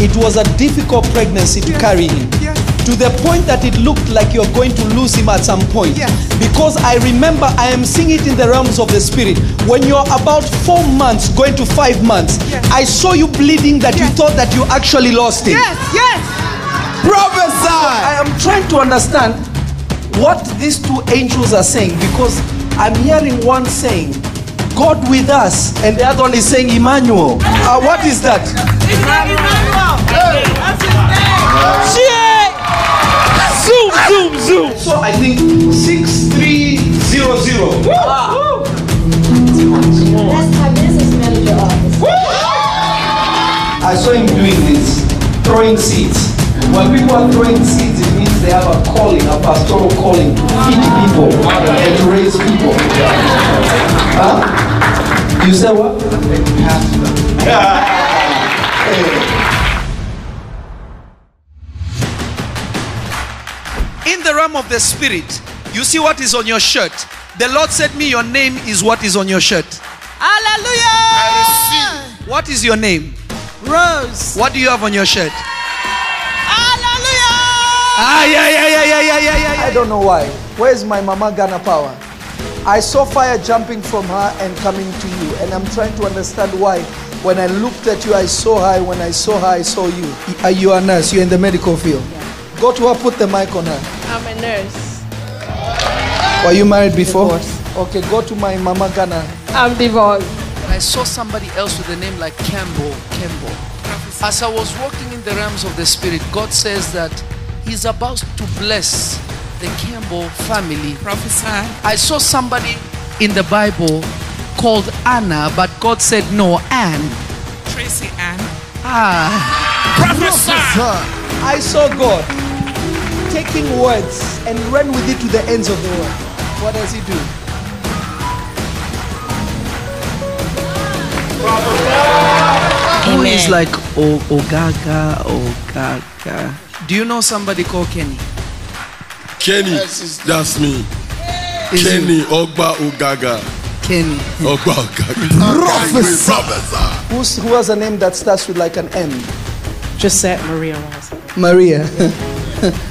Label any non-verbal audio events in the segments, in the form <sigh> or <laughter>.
It was a difficult pregnancy to carry him. To the point that it looked like you're going to lose him at some point. Because I remember I am seeing it in the realms of the spirit. When you're about four months, going to five months, I saw you bleeding that you thought that you actually lost him. Yes, yes. Prophesy! I am trying to understand what these two angels are saying because I'm hearing one saying, God with us, and the other one is saying, Emmanuel. Uh, what is that? Zoom, zoom, zoom. So I think 6300. That's my business manager office. I saw him doing this, throwing seeds. When people are throwing seeds, it means they have a calling, a pastoral calling to feed people and to raise people. Huh? You say what? In realm of the spirit, you see what is on your shirt. The Lord said me, your name is what is on your shirt. Hallelujah. What is your name? Rose. What do you have on your shirt? Hallelujah. Ah, yeah, yeah, yeah, yeah, yeah, yeah, yeah. I don't know why. Where's my mama Ghana power? I saw fire jumping from her and coming to you, and I'm trying to understand why. When I looked at you, I saw her. When I saw her, I saw you. Are you a nurse? You're in the medical field. Go to her, put the mic on her. I'm a nurse. Were you married before? Okay, go to my mama Ghana. I'm divorced. I saw somebody else with a name like Campbell. Campbell. As I was walking in the realms of the spirit, God says that He's about to bless the Campbell family. Prophesy. I saw somebody in the Bible called Anna, but God said no, Anne. Tracy Ann. Ah. Prophesy. I saw God taking words and run with it to the ends of the world. What does He do? Who is like o- Ogaga, Ogaga? Do you know somebody called Kenny? Kenny, that's me. Is it Kenny Ogba Ogaga. Kenny. Ogba Ogaga. Prophesy. Prophesy. Who's, who has a name that starts with like an M? Gisette Maria Rosa. Maria.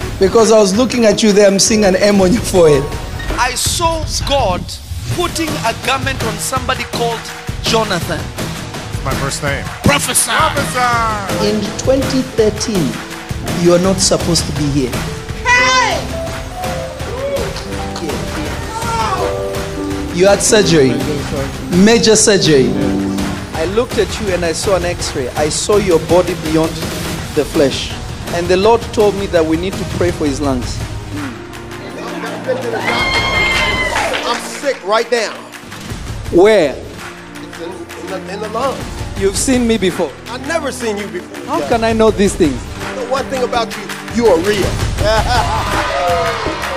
<laughs> because I was looking at you there, I'm seeing an M on your forehead. I saw God putting a garment on somebody called Jonathan. My first name. Prophesy. In 2013, you are not supposed to be here. Hey! You had surgery, major surgery. I looked at you and I saw an x ray. I saw your body beyond the flesh. And the Lord told me that we need to pray for his lungs. I'm sick right now. Where? It's in, in, the, in the lungs. You've seen me before. I've never seen you before. How can I know these things? The one thing about you, you are real. <laughs>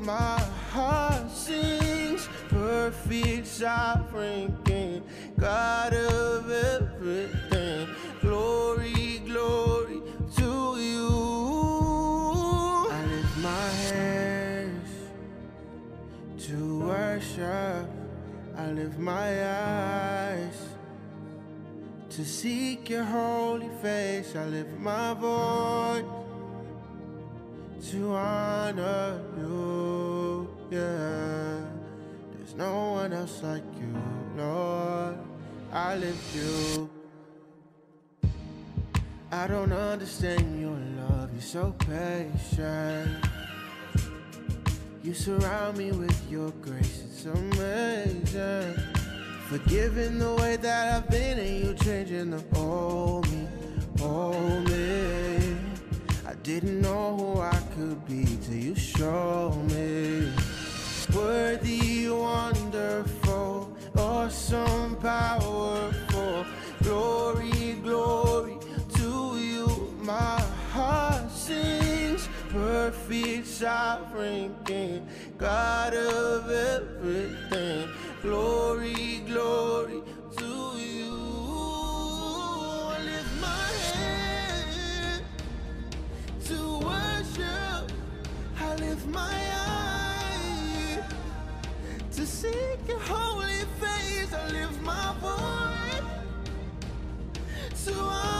my heart sings perfect sovereignty, God of everything. Glory, glory to you. I lift my hands to worship. I lift my eyes to seek your holy face. I lift my voice to honor you. Yeah, there's no one else like you, Lord. I lift you. I don't understand your love, you're so patient. You surround me with your grace, it's amazing. Forgiving the way that I've been, and you changing the old me, old me. Didn't know who I could be till you showed me. Worthy, wonderful, awesome, powerful. Glory, glory to you. My heart sings, perfect, sovereign King, God of everything. Glory, glory to worship. I lift my eye to seek your holy face. I lift my voice to honor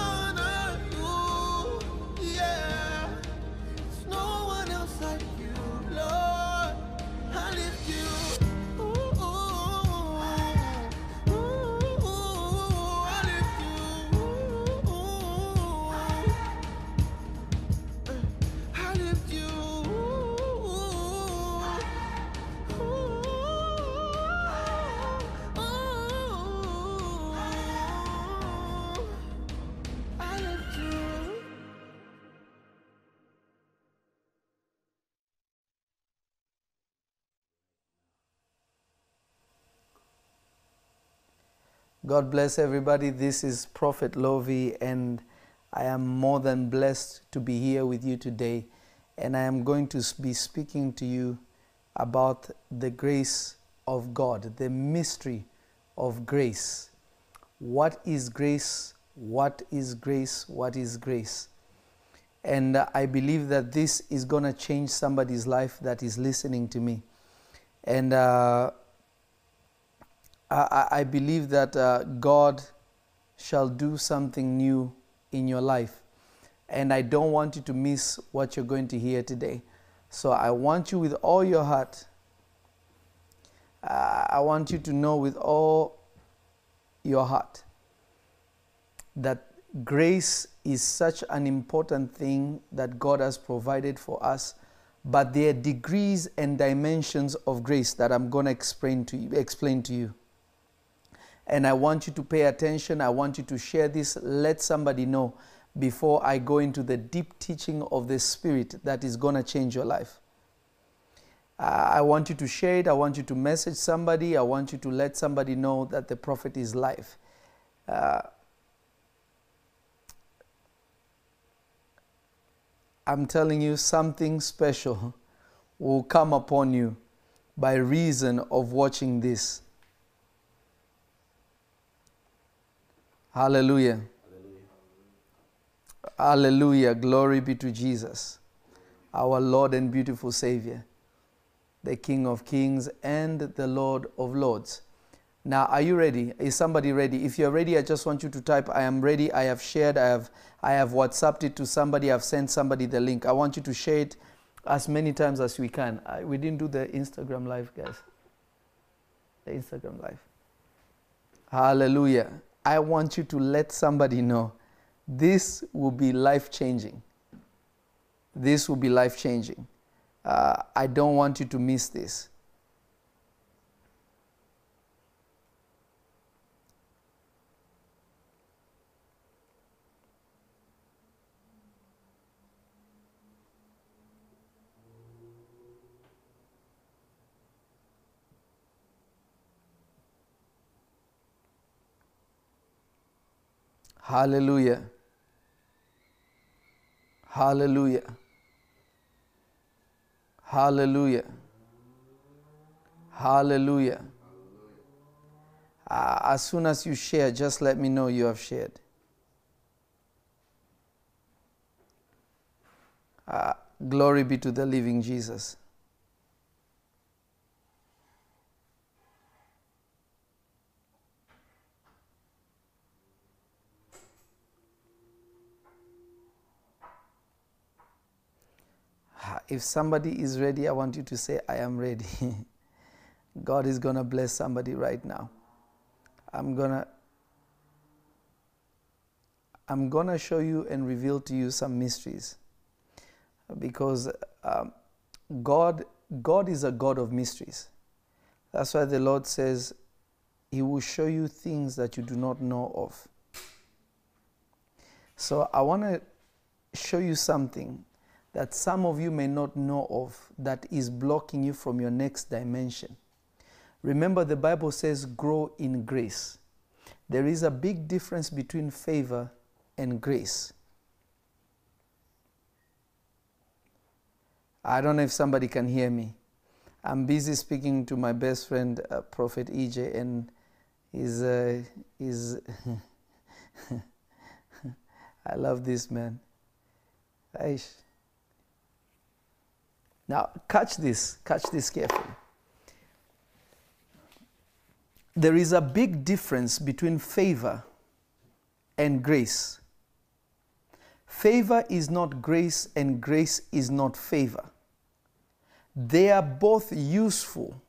God bless everybody. This is Prophet Lovy, and I am more than blessed to be here with you today. And I am going to be speaking to you about the grace of God, the mystery of grace. What is grace? What is grace? What is grace? And I believe that this is going to change somebody's life that is listening to me. And uh, I, I- believe that uh, God shall do something new in your life. And I don't want you to miss what you're going to hear today. So I want you with all your heart. Uh, I want you to know with all your heart that grace is such an important thing that God has provided for us. But there are degrees and dimensions of grace that I'm going to explain to you. Explain to you and I want you to pay attention. I want you to share this. Let somebody know before I go into the deep teaching of the Spirit that is going to change your life. Uh, I want you to share it. I want you to message somebody. I want you to let somebody know that the prophet is live. Uh, I'm telling you, something special <laughs> will come upon you by reason of watching this. Hallelujah. Hallelujah. Glory be to Jesus, our Lord and beautiful Savior, the King of kings and the Lord of lords. Now, are you ready? Is somebody ready? If you're ready, I just want you to type, I am ready. I have shared, I have, I have WhatsApped it to somebody, I've sent somebody the link. I want you to share it as many times as we can. I, we didn't do the Instagram live, guys. The Instagram live. Hallelujah. I want you to let somebody know this will be life changing. This will be life changing. Uh, I don't want you to miss this. Hallelujah. Hallelujah. Hallelujah. Hallelujah. Uh, as soon as you share, just let me know you have shared. Uh, glory be to the living Jesus. If somebody is ready, I want you to say, I am ready. <laughs> God is going to bless somebody right now. I'm going to I'm going to show you and reveal to you some mysteries because um, God God is a God of mysteries. That's why the Lord says he will show you things that you do not know of. So I want to show you something that some of you may not know of that is blocking you from your next dimension. Remember, the Bible says, grow in grace. There is a big difference between favor and grace. I don't know if somebody can hear me. I'm busy speaking to my best friend, uh, Prophet EJ, and he's, uh, he's <laughs> I love this man. Aish. Now, catch this, catch this carefully. There is a big difference between favor and grace. Favor is not grace, and grace is not favor. They are both useful,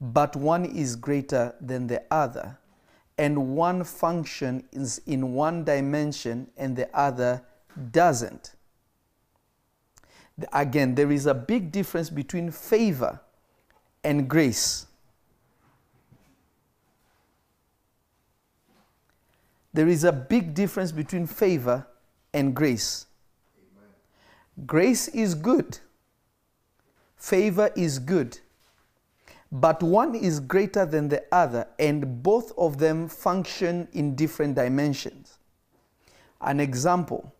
but one is greater than the other, and one function is in one dimension and the other doesn't. Again, there is a big difference between favor and grace. There is a big difference between favor and grace. Grace is good, favor is good, but one is greater than the other, and both of them function in different dimensions. An example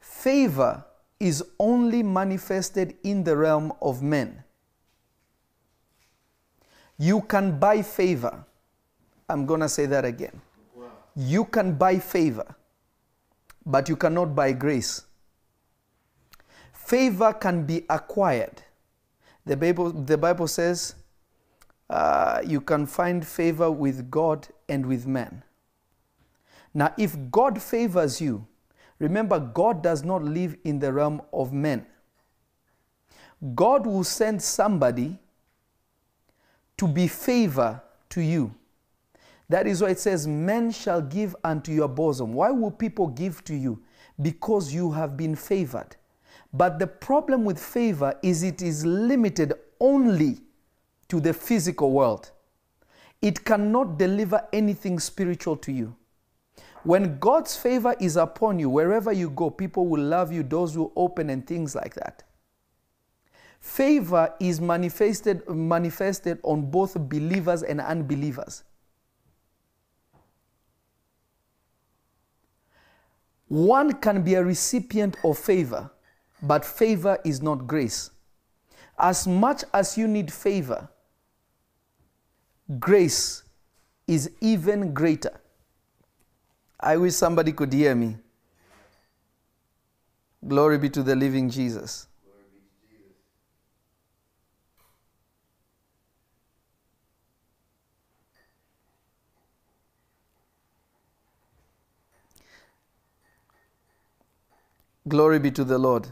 favor is only manifested in the realm of men. You can buy favor. I'm going to say that again. You can buy favor, but you cannot buy grace. Favor can be acquired. The Bible, the Bible says uh, you can find favor with God and with man. Now, if God favors you, remember, God does not live in the realm of men. God will send somebody to be favor to you. That is why it says, Men shall give unto your bosom. Why will people give to you? Because you have been favored. But the problem with favor is it is limited only to the physical world. It cannot deliver anything spiritual to you. When God's favor is upon you, wherever you go, people will love you, doors will open, and things like that. Favor is manifested, manifested on both believers and unbelievers. One can be a recipient of favor, but favor is not grace. As much as you need favor, grace is even greater. I wish somebody could hear me. Glory be to the living Jesus. Glory be to the Lord.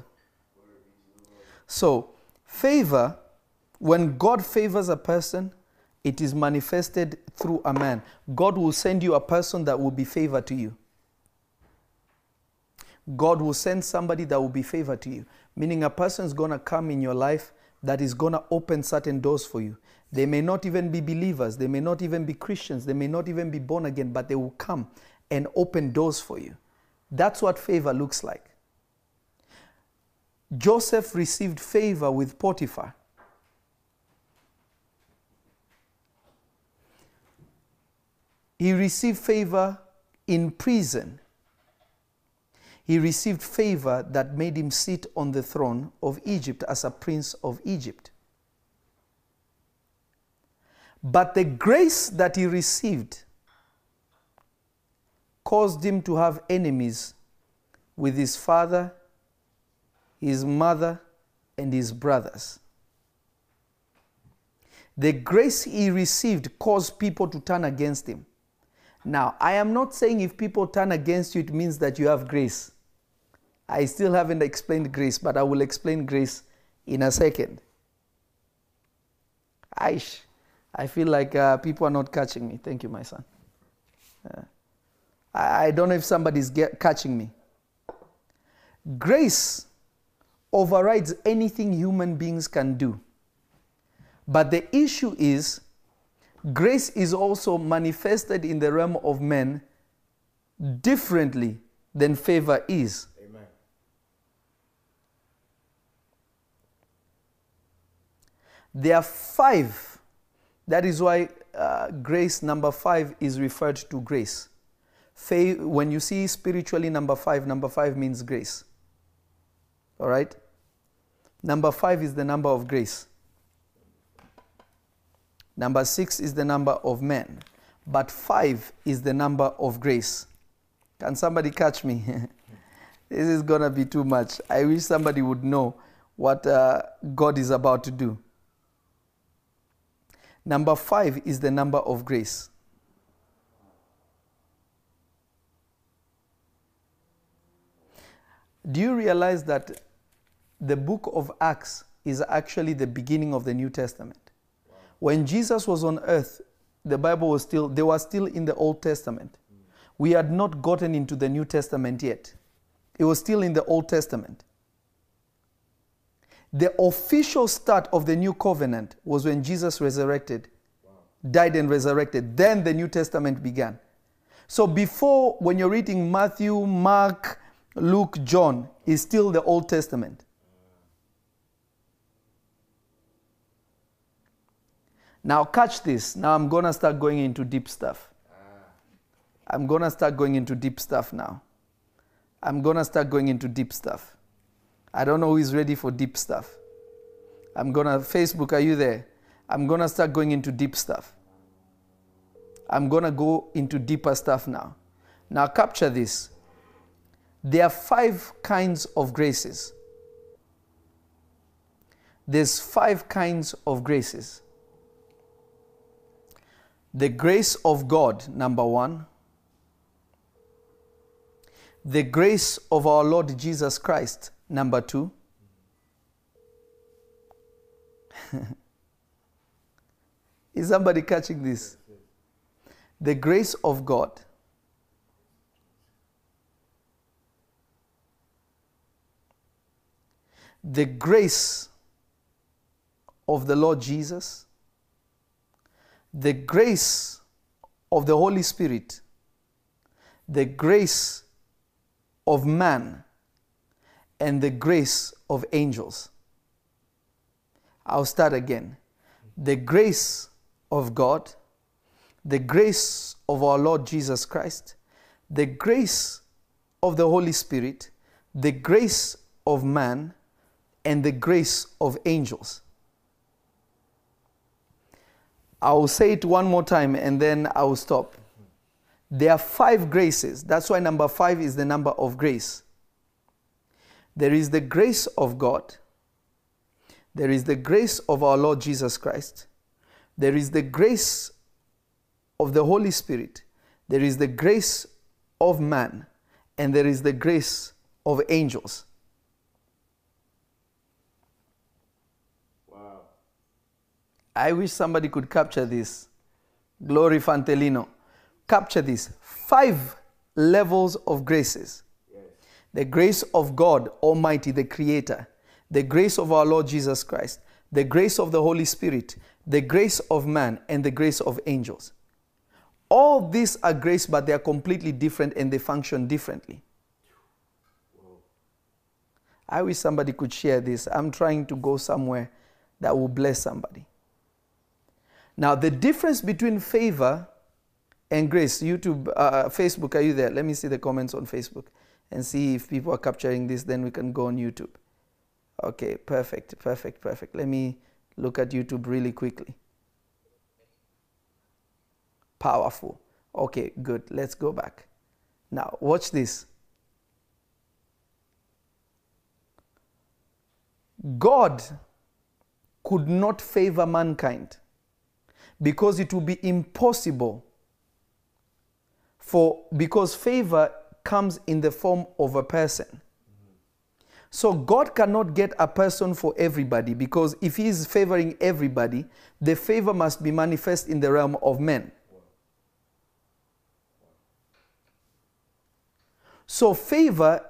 So, favor, when God favors a person, it is manifested through a man. God will send you a person that will be favor to you. God will send somebody that will be favor to you. Meaning a person is going to come in your life that is going to open certain doors for you. They may not even be believers, they may not even be Christians, they may not even be born again, but they will come and open doors for you. That's what favor looks like. Joseph received favor with Potiphar. He received favor in prison. He received favor that made him sit on the throne of Egypt as a prince of Egypt. But the grace that he received caused him to have enemies with his father, his mother, and his brothers. The grace he received caused people to turn against him. Now, I am not saying if people turn against you, it means that you have grace. I still haven't explained grace, but I will explain grace in a second. Aish, I feel like uh, people are not catching me. Thank you, my son. Uh, I, don't know if somebody's get, catching me. Grace overrides anything human beings can do. But the issue is, grace is also manifested in the realm of men differently than favor is. Amen. There are five. That is why uh, grace number five is referred to grace. Fa- when you see spiritually number five, number five means grace. All right? Number five is the number of grace. Number six is the number of men. But five is the number of grace. Can somebody catch me? <laughs> this is going to be too much. I wish somebody would know what uh, God is about to do. Number five is the number of grace. Do you realize that the book of Acts is actually the beginning of the New Testament? When Jesus was on earth, the Bible was still, they were still in the Old Testament. We had not gotten into the New Testament yet. It was still in the Old Testament. The official start of the new covenant was when Jesus resurrected, died and resurrected. Then the New Testament began. So before, when you're reading Matthew, Mark, Luke, John, is still the Old Testament. Now, catch this. Now, I'm going to start going into deep stuff. I'm going to start going into deep stuff now. I'm going to start going into deep stuff. I don't know who is ready for deep stuff. I'm going to, Facebook, are you there? I'm going to start going into deep stuff. I'm going to go into deeper stuff now. Now, capture this. There are five kinds of graces. There's five kinds of graces. The grace of God, number one. The grace of our Lord Jesus Christ, number two. <laughs> Is somebody catching this? The grace of God. The grace of the Lord Jesus. The grace of the Holy Spirit. The grace of man and the grace of angels. I'll start again. The grace of God, the grace of our Lord Jesus Christ, the grace of the Holy Spirit, the grace of man, and the grace of angels. I will say it one more time and then I will stop. There are five graces. That's why number five is the number of grace. There is the grace of God. There is the grace of our Lord Jesus Christ. There is the grace of the Holy Spirit. There is the grace of man. And there is the grace of angels. Wow. I wish somebody could capture this. Glory Fantelino. Capture this. Five levels of graces the grace of God Almighty, the Creator, the grace of our Lord Jesus Christ, the grace of the Holy Spirit, the grace of man, and the grace of angels. All these are grace, but they are completely different and they function differently. I wish somebody could share this. I'm trying to go somewhere that will bless somebody. Now, the difference between favor and grace, YouTube, uh, Facebook, are you there? Let me see the comments on Facebook and see if people are capturing this, then we can go on YouTube. Okay, perfect, perfect, perfect. Let me look at YouTube really quickly. powerful. Okay, good. Let's go back. Now, watch this. God could not favor mankind because it will be impossible for because favor comes in the form of a person. So God cannot get a person for everybody because if he is favoring everybody, the favor must be manifest in the realm of men. So favor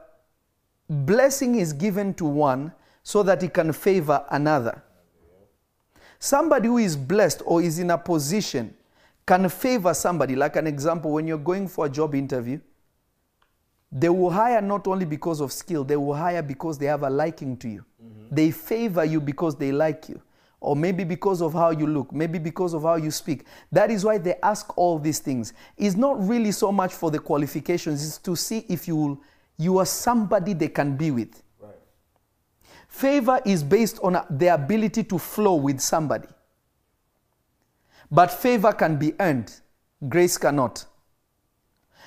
blessing is given to one so that he can favor another. Somebody who is blessed or is in a position can favor somebody. Like an example, when you're going for a job interview, they will hire not only because of skill, they will hire because they have a liking to you. Mm-hmm. They favor you because they like you. Or maybe because of how you look, maybe because of how you speak. That is why they ask all these things. It's not really so much for the qualifications, it's to see if you, will, you are somebody they can be with. Favor is based on the ability to flow with somebody. But favor can be earned, grace cannot.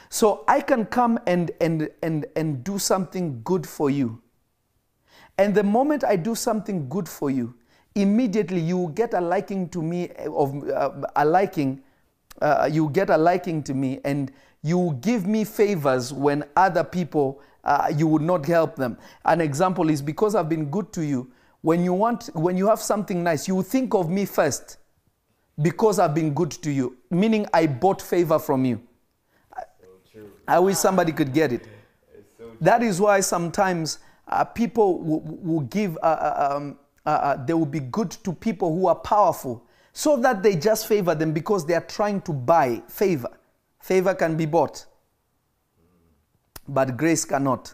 So I can come and, and, and, and do something good for you. And the moment I do something good for you, immediately you get a liking to me of uh, a liking uh, you get a liking to me and you give me favors when other people uh, you would not help them. An example is because i've been good to you when you want when you have something nice you think of me first because i've been good to you meaning i bought favor from you. I, I wish somebody could get it. So that is why sometimes uh, people will, will give uh, um, uh, uh, they will be good to people who are powerful so that they just favor them because they are trying to buy favor. Favor can be bought, but grace cannot.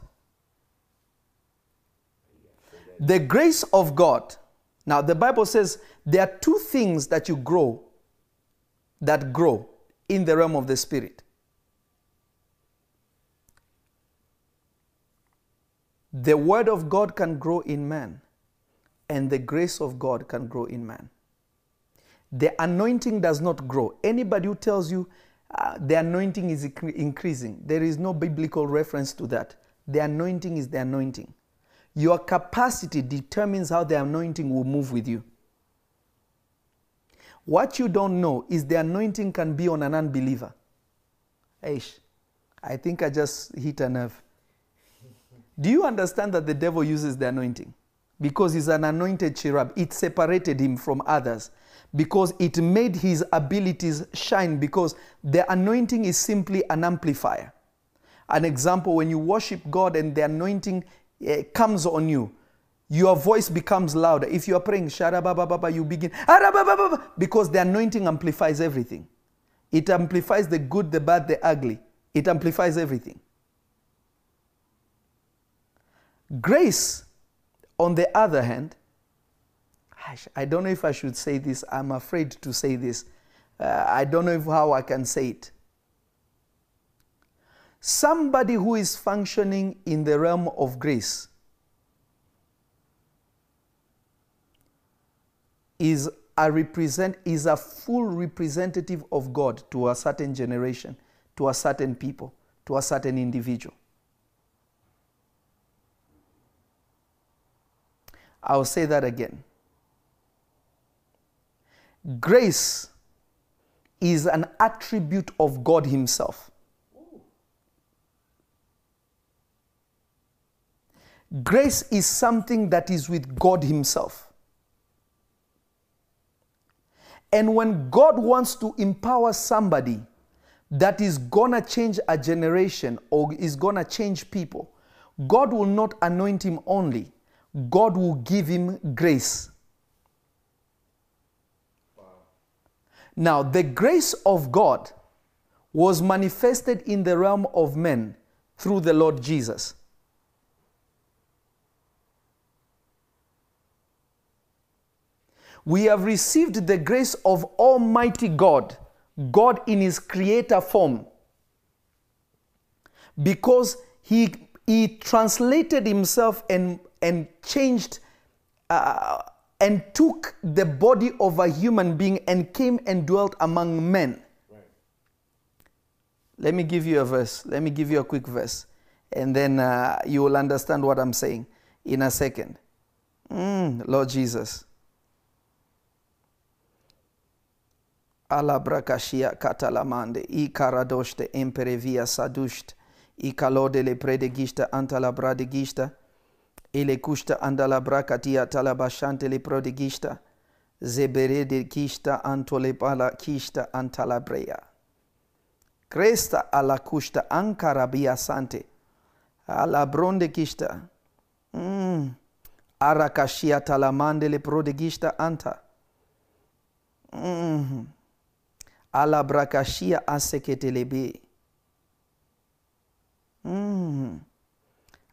The grace of God. Now, the Bible says there are two things that you grow, that grow in the realm of the Spirit. The Word of God can grow in man and the grace of God can grow in man. The anointing does not grow. Anybody who tells you uh, the anointing is increasing, there is no biblical reference to that. The anointing is the anointing. Your capacity determines how the anointing will move with you. What you don't know is the anointing can be on an unbeliever. Eish, I think I just hit a nerve. Do you understand that the devil uses the anointing? because he's an anointed cherub. It separated him from others because it made his abilities shine because the anointing is simply an amplifier. An example when you worship God and the anointing uh, comes on you, your voice becomes louder. If you are praying, baba, you begin because the anointing amplifies everything. It amplifies the good, the bad, the ugly. It amplifies everything. Grace on the other hand, I don't know if I should say this. I'm afraid to say this. Uh, I don't know if, how I can say it. Somebody who is functioning in the realm of grace is a represent is a full representative of God to a certain generation, to a certain people, to a certain individual. I'll say that again. Grace is an attribute of God Himself. Grace is something that is with God Himself. And when God wants to empower somebody that is gonna change a generation or is gonna change people, God will not anoint him only, God will give him grace. Now, the grace of God was manifested in the realm of men through the Lord Jesus. We have received the grace of Almighty God, God in His creator form, because He, he translated Himself and and changed uh, and took the body of a human being and came and dwelt among men. Right. Let me give you a verse. Let me give you a quick verse. And then uh, you will understand what I'm saying in a second. Mm, Lord Jesus. Alabrakashia katalamande, i karadoshte imperevia sadusht, i kalode le predegista antala bradegista, ele custa andalabracatia talabashantele prodigista antolepala antolepalakista antalabrea cresta ala custa ancarabia sante alla brondekista mm. arakashia talamandele prodigista anta mm. alla bracashia aseketelebe mm.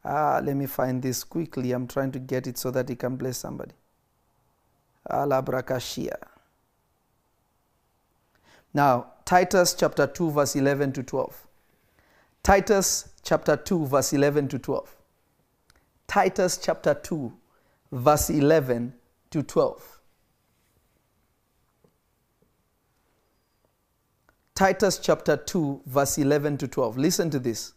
Ah, let me find this quickly. I'm trying to get it so that it can bless somebody. Ala brakashia. Now, Titus chapter 2, verse 11 to 12. Titus chapter 2, verse 11 to 12. Titus chapter 2, verse 11 to 12. Titus chapter 2, verse 11 to 12. Listen to this.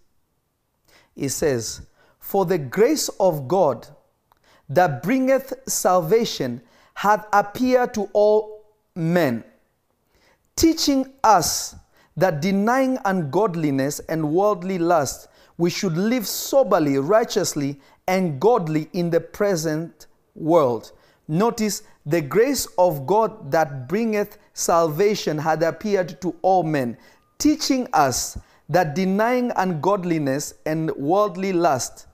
It says, For the grace of God that bringeth salvation hath appeared to all men, teaching us that denying ungodliness and worldly lust, we should live soberly, righteously, and godly in the present world. Notice the grace of God that bringeth salvation had appeared to all men, teaching us that denying ungodliness and worldly lust,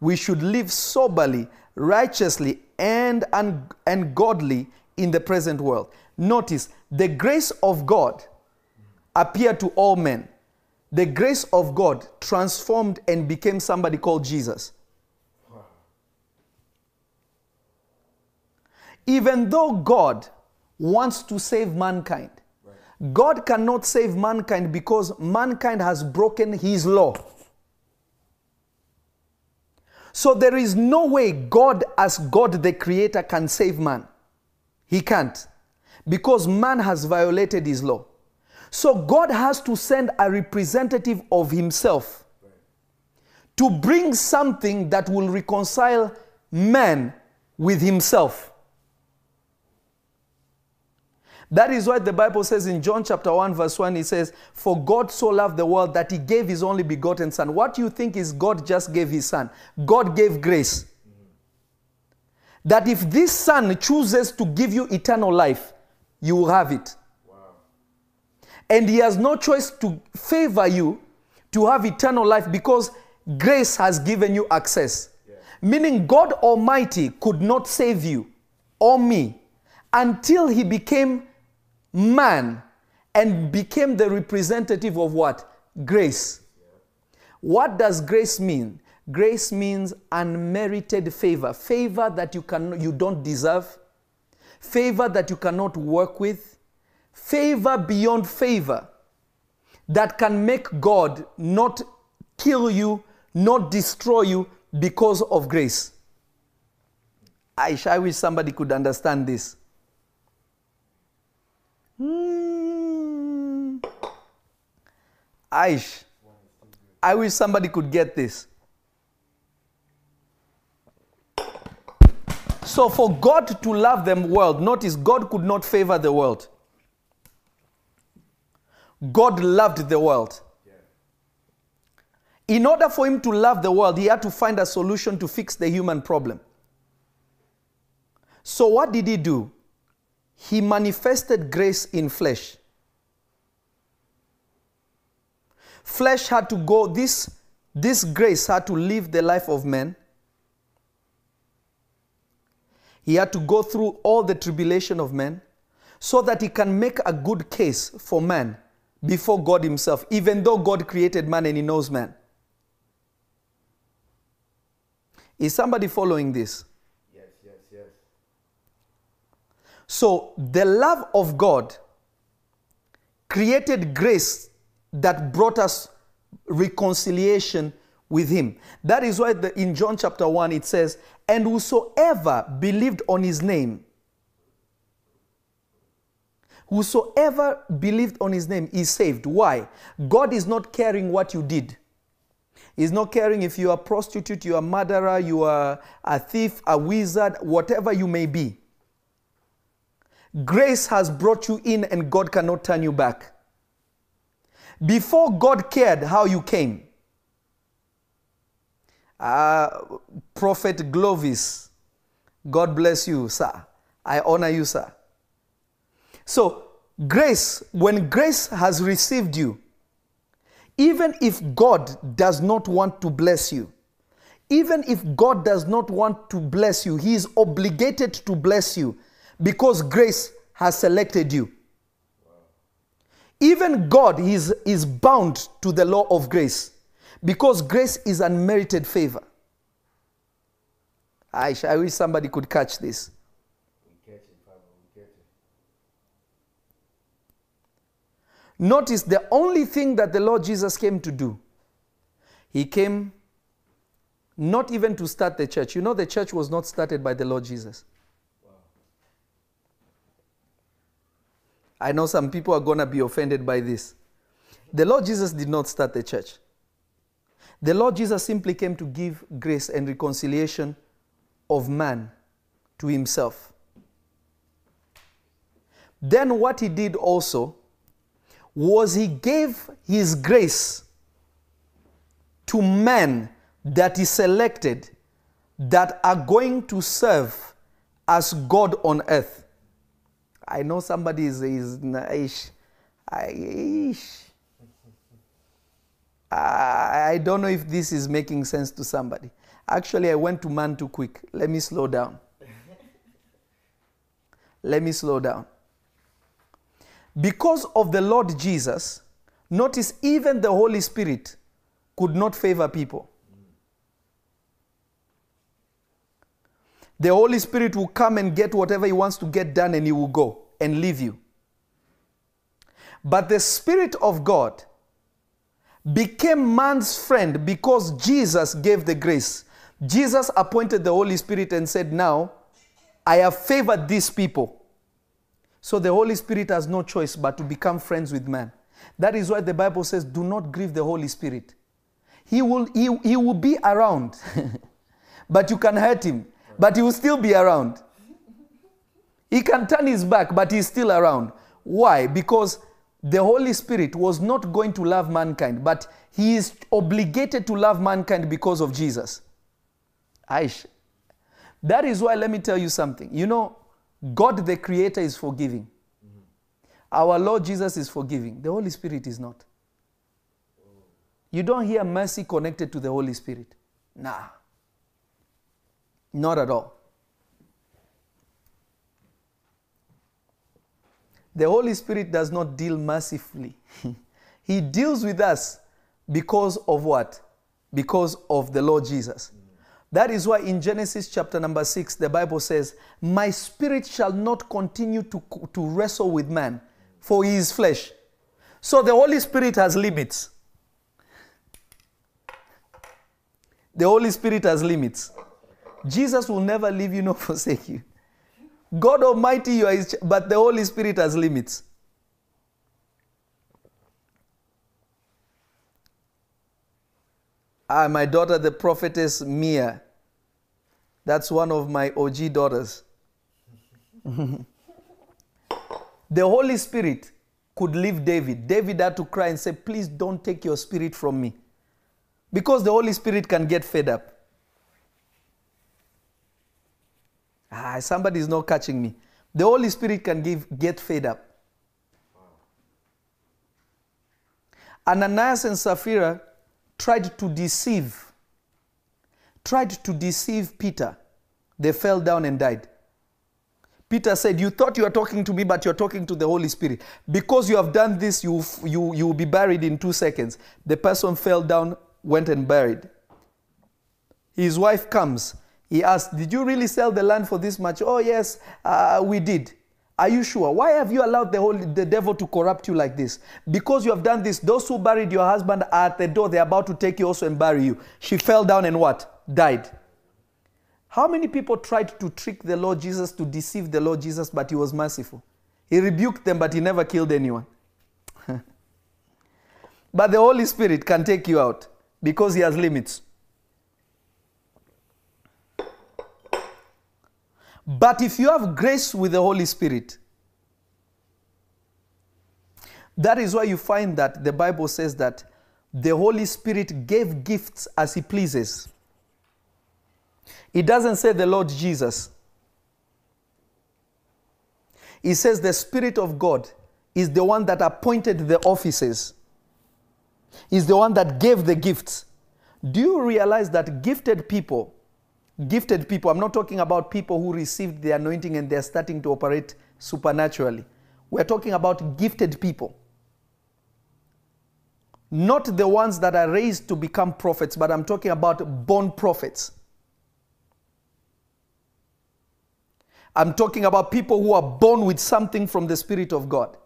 we should live soberly, righteously, and, un- and godly in the present world. Notice the grace of God appeared to all men. The grace of God transformed and became somebody called Jesus. Even though God wants to save mankind, God cannot save mankind because mankind has broken his law. So there is no way God, as God the Creator, can save man. He can't because man has violated his law. So God has to send a representative of himself to bring something that will reconcile man with himself. That is why the Bible says in John chapter 1, verse 1, it says, For God so loved the world that he gave his only begotten Son. What do you think is God just gave his Son? God gave grace. That if this Son chooses to give you eternal life, you will have it. And he has no choice to favor you to have eternal life because grace has given you access. Meaning, God Almighty could not save you or me until he became man and became the representative of what? Grace. What does grace mean? Grace means unmerited favor, favor that you can you don't deserve, favor that you cannot work with, favor beyond favor that can make God not kill you, not destroy you because of grace. I, I wish somebody could understand this. Hmm. Aish, I wish somebody could get this. So, for God to love the world, notice God could not favor the world. God loved the world. In order for him to love the world, he had to find a solution to fix the human problem. So, what did he do? He manifested grace in flesh. Flesh had to go, this, this grace had to live the life of man. He had to go through all the tribulation of men so that he can make a good case for man before God himself, even though God created man and he knows man. Is somebody following this? Yes, yes, yes. So, the love of God created grace that brought us reconciliation with Him. That is why the, in John chapter 1 it says, And whosoever believed on His name Whosoever believed on his name is saved. Why? God is not caring what you did. He's not caring if you are a prostitute, you are a murderer, you are a thief, a wizard, whatever you may be. Grace has brought you in and God cannot turn you back. Before God cared how you came, uh, Prophet Glovis, God bless you, sir. I honor you, sir. So, grace, when grace has received you, even if God does not want to bless you, even if God does not want to bless you, He is obligated to bless you because grace has selected you. Even God is, is bound to the law of grace because grace is unmerited favor. I, I wish somebody could catch this. Notice the only thing that the Lord Jesus came to do, He came not even to start the church. You know, the church was not started by the Lord Jesus. I know some people are going to be offended by this. The Lord Jesus did not start the church. The Lord Jesus simply came to give grace and reconciliation of man to himself. Then, what he did also was he gave his grace to men that he selected that are going to serve as God on earth. I know somebody is, is ish, ish. I, I don't know if this is making sense to somebody. Actually, I went to man too quick. Let me slow down. Let me slow down. Because of the Lord Jesus, notice even the Holy Spirit could not favor people. The Holy Spirit will come and get whatever He wants to get done and He will go and leave you. But the Spirit of God became man's friend because Jesus gave the grace. Jesus appointed the Holy Spirit and said, Now I have favored these people. So the Holy Spirit has no choice but to become friends with man. That is why the Bible says, Do not grieve the Holy Spirit. He will, he, he will be around, <laughs> but you can hurt him, but he will still be around. He can turn his back, but he's still around. Why? Because the Holy Spirit was not going to love mankind, but he is obligated to love mankind because of Jesus. Aish. That is why, let me tell you something. You know, God the Creator is forgiving. Our Lord Jesus is forgiving. The Holy Spirit is not. You don't hear mercy connected to the Holy Spirit. Nah. Not at all. The Holy Spirit does not deal mercifully. <laughs> he deals with us because of what? Because of the Lord Jesus. That is why in Genesis chapter number 6, the Bible says, My spirit shall not continue to, to wrestle with man, for he is flesh. So the Holy Spirit has limits. The Holy Spirit has limits. Jesus will never leave you nor <laughs> forsake you. God Almighty, you are his, ch- but the Holy Spirit has limits. Ah, my daughter, the prophetess Mia. That's one of my OG daughters. <laughs> the Holy Spirit could leave David. David had to cry and say, Please don't take your spirit from me. Because the Holy Spirit can get fed up. Ah, somebody is not catching me. The Holy Spirit can give, get fed up. Ananias and Sapphira tried to deceive, tried to deceive Peter. They fell down and died. Peter said, You thought you were talking to me, but you're talking to the Holy Spirit. Because you have done this, you, you, you will be buried in two seconds. The person fell down, went and buried. His wife comes. He asked, Did you really sell the land for this much? Oh, yes, uh, we did. Are you sure? Why have you allowed the, whole, the devil to corrupt you like this? Because you have done this. Those who buried your husband are at the door. They're about to take you also and bury you. She fell down and what? Died. How many people tried to trick the Lord Jesus to deceive the Lord Jesus, but he was merciful? He rebuked them, but he never killed anyone. <laughs> but the Holy Spirit can take you out because he has limits. But if you have grace with the Holy Spirit, that is why you find that the Bible says that the Holy Spirit gave gifts as He pleases. It doesn't say the Lord Jesus. It says the Spirit of God is the one that appointed the offices, is the one that gave the gifts. Do you realize that gifted people, gifted people, I'm not talking about people who received the anointing and they're starting to operate supernaturally. We're talking about gifted people not the ones that are raised to become prophets, but I'm talking about born prophets. I'm talking about people who are born with something from the Spirit of God.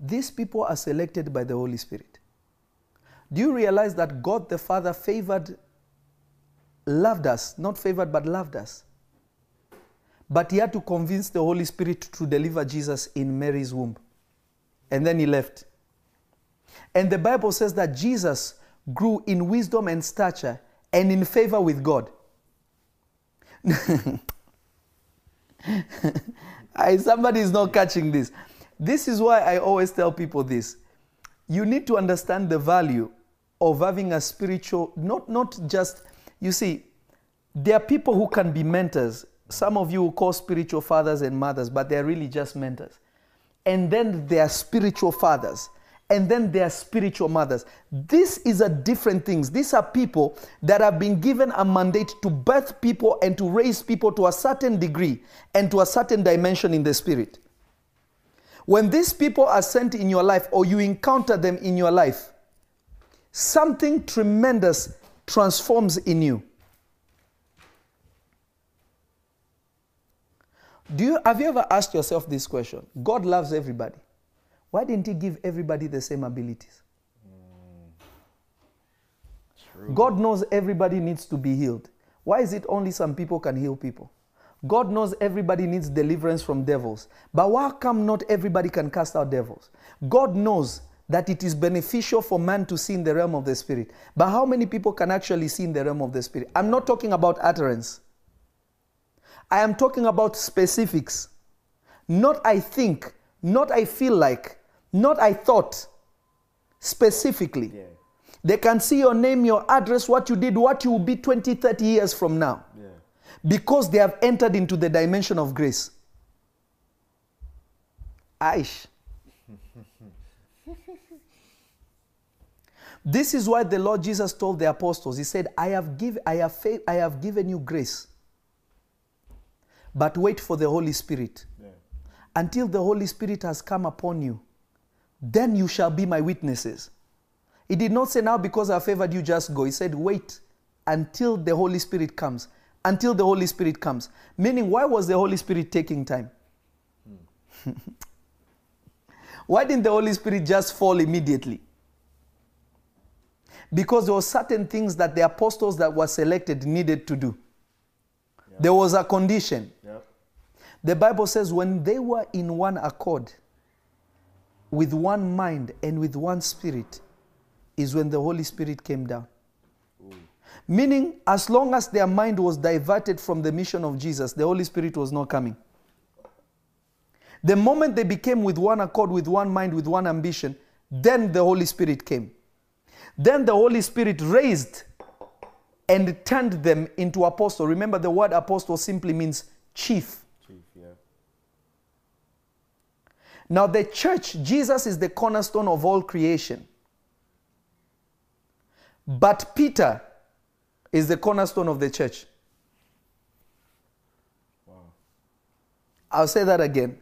These people are selected by the Holy Spirit. Do you realize that God the Father favored, loved us, not favored, but loved us? But he had to convince the Holy Spirit to deliver Jesus in Mary's womb. And then he left. And the Bible says that Jesus grew in wisdom and stature and in favor with God. <laughs> I, somebody is not catching this. This is why I always tell people this. You need to understand the value of having a spiritual, not, not just, you see, there are people who can be mentors. Some of you will call spiritual fathers and mothers, but they're really just mentors and then there are spiritual fathers and then there are spiritual mothers. This is a different things. These are people that have been given a mandate to birth people and to raise people to a certain degree and to a certain dimension in the spirit. When these people are sent in your life or you encounter them in your life, something tremendous transforms in you. Do you have you ever asked yourself this question? God loves everybody. Why didn't he give everybody the same abilities? God knows everybody needs to be healed. Why is it only some people can heal people? God knows everybody needs deliverance from devils. But why come not everybody can cast out devils? God knows that it is beneficial for man to see in the realm of the spirit. But how many people can actually see in the realm of the spirit? I'm not talking about utterance. I am talking about specifics. Not I think, not I feel like, not I thought. Specifically. Yeah. They can see your name, your address, what you did, what you will be 20, 30 years from now. Because they have entered into the dimension of grace. Aish. <laughs> this is why the Lord Jesus told the apostles, He said, I have, give, I have, I have given you grace but wait for the Holy Spirit. Yeah. Until the Holy Spirit has come upon you, then you shall be my witnesses. He did not say, Now because I favored you, just go. He said, Wait until the Holy Spirit comes. Until the Holy Spirit comes. Meaning, why was the Holy Spirit taking time? <laughs> why didn't the Holy Spirit just fall immediately? Because there were certain things that the apostles that were selected needed to do. There was a condition. Yep. The Bible says, when they were in one accord, with one mind and with one spirit, is when the Holy Spirit came down. Meaning, as long as their mind was diverted from the mission of Jesus, the Holy Spirit was not coming. The moment they became with one accord, with one mind, with one ambition, then the Holy Spirit came. Then the Holy Spirit raised and turned them into apostle. Remember, the word apostle simply means chief. Chief, yeah. Now, the church, Jesus is the cornerstone of all creation. But Peter is the cornerstone of the church. I'll say that again.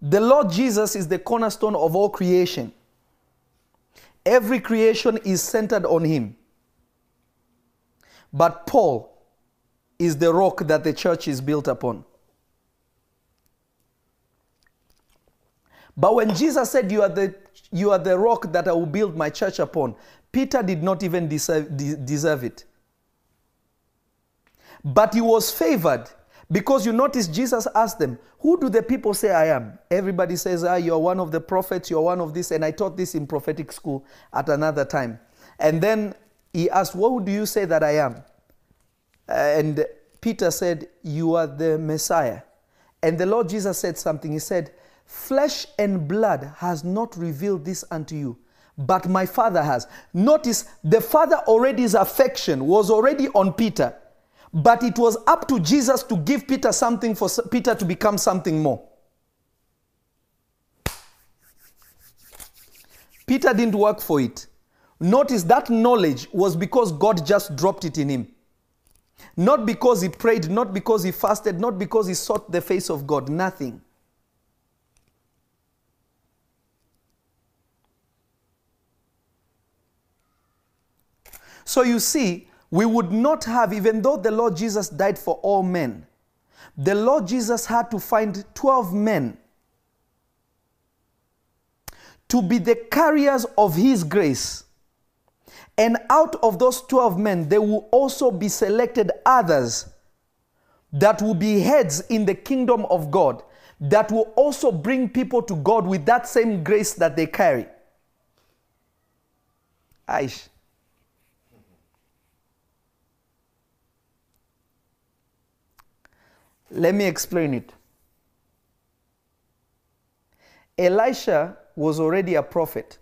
The Lord Jesus is the cornerstone of all creation. Every creation is centered on him. But Paul is the rock that the church is built upon. But when Jesus said, You are the, you are the rock that I will build my church upon, Peter did not even deserve, deserve it. But he was favored Because you notice Jesus asked them, Who do the people say I am? Everybody says, Ah, you're one of the prophets, you're one of this. And I taught this in prophetic school at another time. And then he asked, What do you say that I am? And Peter said, You are the Messiah. And the Lord Jesus said something. He said, Flesh and blood has not revealed this unto you, but my Father has. Notice the Father already's affection was already on Peter, but it was up to Jesus to give Peter something for Peter to become something more. Peter didn't work for it. Notice that knowledge was because God just dropped it in him. Not because he prayed, not because he fasted, not because he sought the face of God, nothing. So you see, we would not have, even though the Lord Jesus died for all men, the Lord Jesus had to find 12 men to be the carriers of his grace. And out of those 12 men, there will also be selected others that will be heads in the kingdom of God, that will also bring people to God with that same grace that they carry. Aish. Let me explain it. Elisha was already a prophet.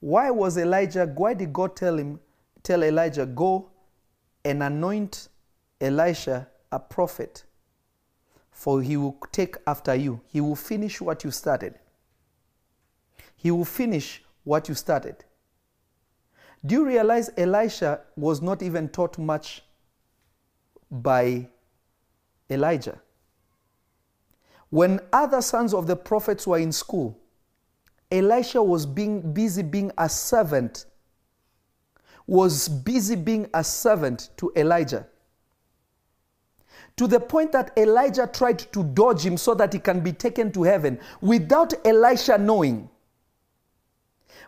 Why was Elijah, why did God tell him, tell Elijah, go and anoint Elisha a prophet? For he will take after you. He will finish what you started. He will finish what you started. Do you realize Elisha was not even taught much by Elijah? When other sons of the prophets were in school, Elisha was being busy being a servant, was busy being a servant to Elijah. To the point that Elijah tried to dodge him so that he can be taken to heaven without Elisha knowing.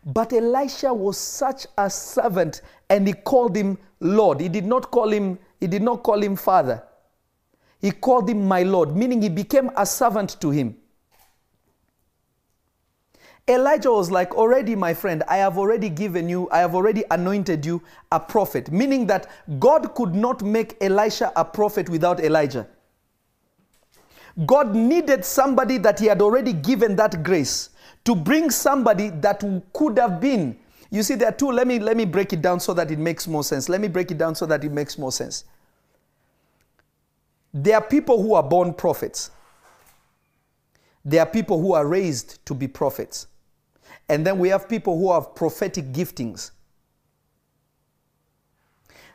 But Elisha was such a servant and he called him Lord. He did not call him, he did not call him father. He called him my Lord, meaning he became a servant to him. Elijah was like, Already, my friend, I have already given you, I have already anointed you a prophet, meaning that God could not make Elisha a prophet without Elijah. God needed somebody that he had already given that grace to bring somebody that could have been. You see, there are two. Let me let me break it down so that it makes more sense. Let me break it down so that it makes more sense. There are people who are born prophets. There are people who are raised to be prophets. And then we have people who have prophetic giftings.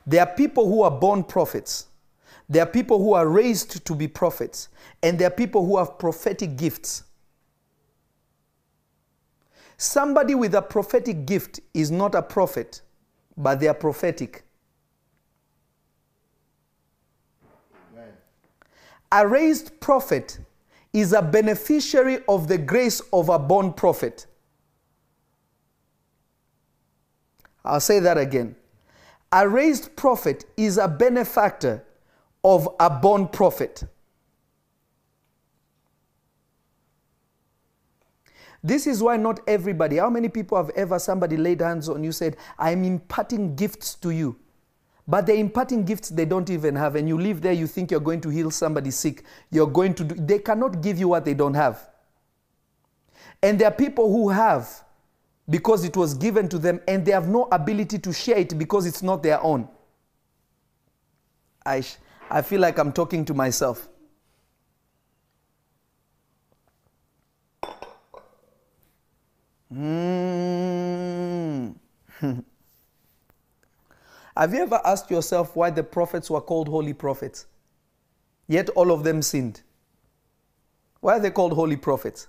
There are people who are born prophets. There are people who are raised to be prophets. And there are people who have prophetic gifts. Somebody with a prophetic gift is not a prophet, but they are prophetic. A raised prophet is a beneficiary of the grace of a born prophet. I'll say that again. A raised prophet is a benefactor of a born prophet. This is why not everybody, how many people have ever somebody laid hands on you said, I'm imparting gifts to you. But they're imparting gifts they don't even have, and you live there, you think you're going to heal somebody sick. You're going to do, they cannot give you what they don't have. And there are people who have because it was given to them, and they have no ability to share it because it's not their own. I, sh- I feel like I'm talking to myself. Mm. <laughs> Have you ever asked yourself why the prophets were called holy prophets? Yet all of them sinned. Why are they called holy prophets?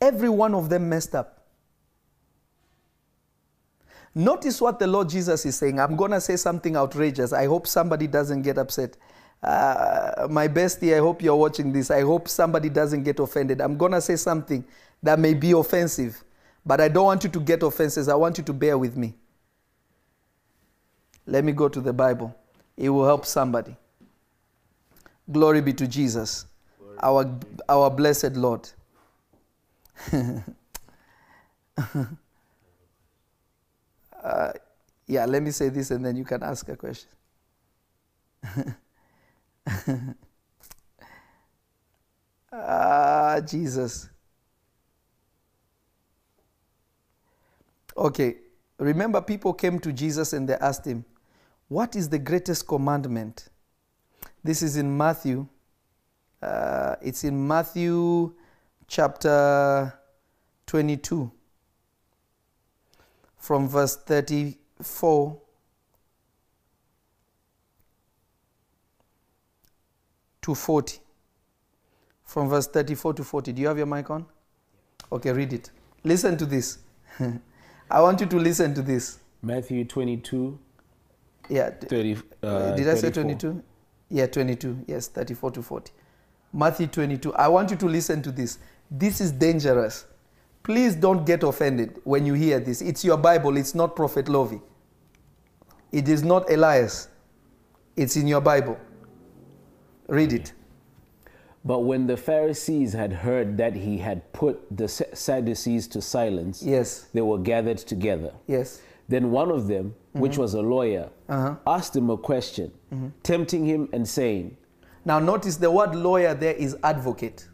Every one of them messed up. Notice what the Lord Jesus is saying. I'm going to say something outrageous. I hope somebody doesn't get upset. Uh, my bestie, I hope you're watching this. I hope somebody doesn't get offended. I'm going to say something that may be offensive, but I don't want you to get offenses. I want you to bear with me. Let me go to the Bible. It will help somebody. Glory be to Jesus, our, our blessed Lord. <laughs> Uh, yeah, let me say this and then you can ask a question. <laughs> Ah, Jesus. Okay, remember people came to Jesus and they asked him, What is the greatest commandment? This is in Matthew. Uh, it's in Matthew chapter 22 from verse 34 to 40. From verse 34 to 40. Do you have your mic on? Okay, read it. Listen to this. <laughs> I want you to listen to this. Matthew 22, Yeah. d- 30. Uh, Did I say 22? Yeah, 22. Yes, 34 to 40. Matthew 22. I want you to listen to this. This is dangerous. Please don't get offended when you hear this. It's your Bible, it's not Prophet Lovy. It is not Elias. It's in your Bible. Read it. But when the Pharisees had heard that he had put the Sadducees to silence, Yes. they were gathered together. Yes. Then one of them, which was a lawyer, Uh-huh. asked him a question, tempting him and saying, Now, notice the word lawyer there is advocate.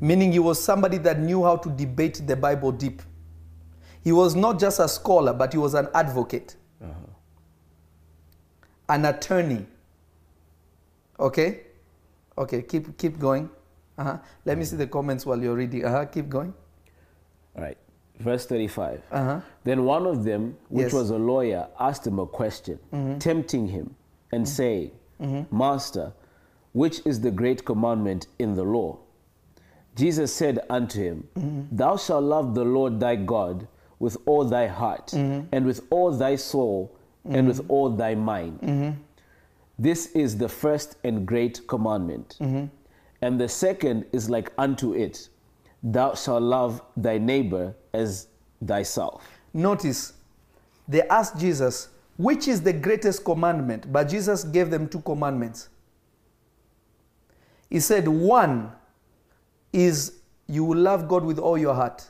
Meaning he was somebody that knew how to debate the Bible deep. He was not just a scholar, but he was an advocate, an attorney. Okay? Okay, keep, keep going. Uh-huh. Let me see the comments while you're reading. Uh-huh. Keep going. All right, verse 35. Uh-huh. Then one of them, which Yes. Mm-hmm. was a lawyer, asked him a question, tempting him and saying, Master, which is the great commandment in the law? Jesus said unto him, Mm-hmm. Thou shalt love the Lord thy God with all thy heart, Mm-hmm. and with all thy soul, and with all thy mind. Mm-hmm. This is the first and great commandment. Mm-hmm. And the second is like unto it Thou shalt love thy neighbor as thyself. Notice, they asked Jesus, which is the greatest commandment? But Jesus gave them two commandments. He said, one is you will love God with all your heart.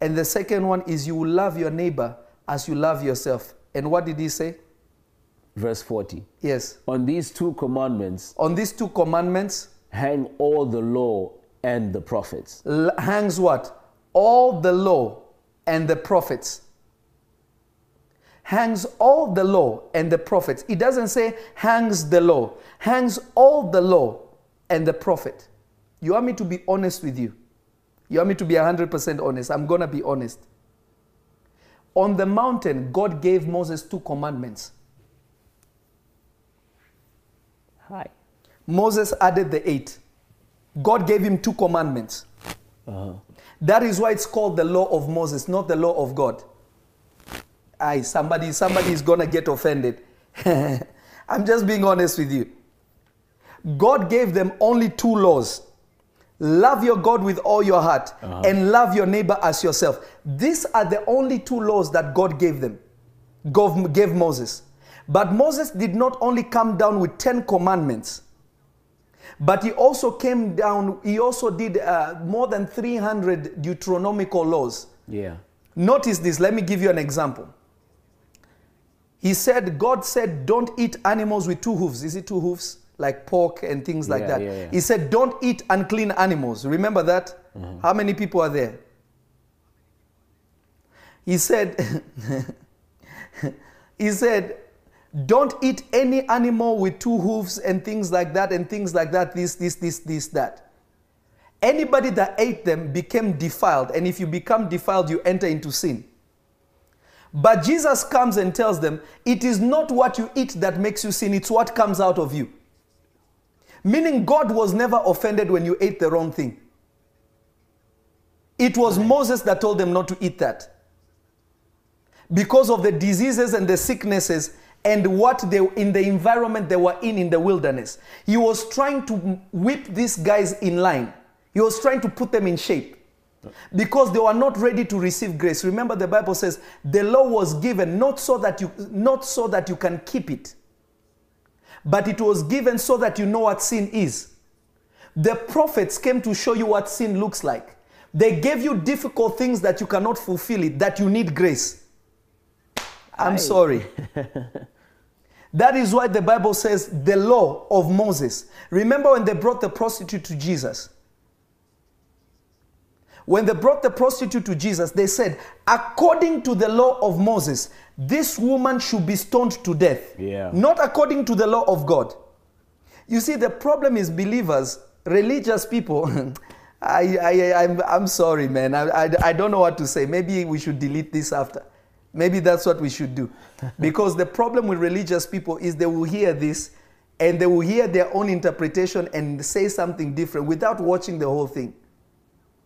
And the second one is you will love your neighbor as you love yourself. And what did he say? Verse 40. Yes. On these two commandments On these two commandments hang all the law and the prophets. l- hangs what? All the law and the prophets. Hangs all the law and the prophets. It doesn't say hangs the law, hangs all the law and the prophet. You want me to be honest with you? You want me to be 100% honest? I'm going to be honest. On the mountain, God gave Moses two commandments. Hi. Moses added the eight. God gave him two commandments. Uh-huh. That is why it's called the law of Moses, not the law of God. Aye, somebody, somebody is gonna get offended. <laughs> I'm just being honest with you. God gave them only two laws. Love your God with all your heart and love your neighbor as yourself. These are the only two laws that God gave them, gave Moses. But Moses did not only come down with 10 commandments, but he also came down, he also did uh, more than 300 Deuteronomical laws. Yeah. Notice this, let me give you an example. He said, God said, don't eat animals with two hooves. Is it two hooves? Like pork and things like Yeah, that. yeah, yeah. He said, don't eat unclean animals. Remember that? Mm-hmm. How many people are there? He said, <laughs> he said, don't eat any animal with two hooves and things like that and things like that, this, this, this, this, that. Anybody that ate them became defiled, and if you become defiled, you enter into sin. But Jesus comes and tells them, it is not what you eat that makes you sin, it's what comes out of you. Meaning, God was never offended when you ate the wrong thing. It was Moses that told them not to eat that. Because of the diseases and the sicknesses and what they in the environment they were in in the wilderness. He was trying to whip these guys in line. He was trying to put them in shape. because they were not ready to receive grace. Remember the Bible says the law was given not so that you not so that you can keep it, but it was given so that you know what sin is. The prophets came to show you what sin looks like. They gave you difficult things that you cannot fulfill it, that you need grace. I'm sorry. <laughs> that is why the Bible says the law of Moses. Remember when they brought the prostitute to Jesus? When they brought the prostitute to Jesus, they said, according to the law of Moses, this woman should be stoned to death. Yeah. Not according to the law of God. You see, the problem is believers, religious people. <laughs> I, I, I'm, I'm sorry, man. I, I, I don't know what to say. Maybe we should delete this after. Maybe that's what we should do. <laughs> because the problem with religious people is they will hear this and they will hear their own interpretation and say something different without watching the whole thing.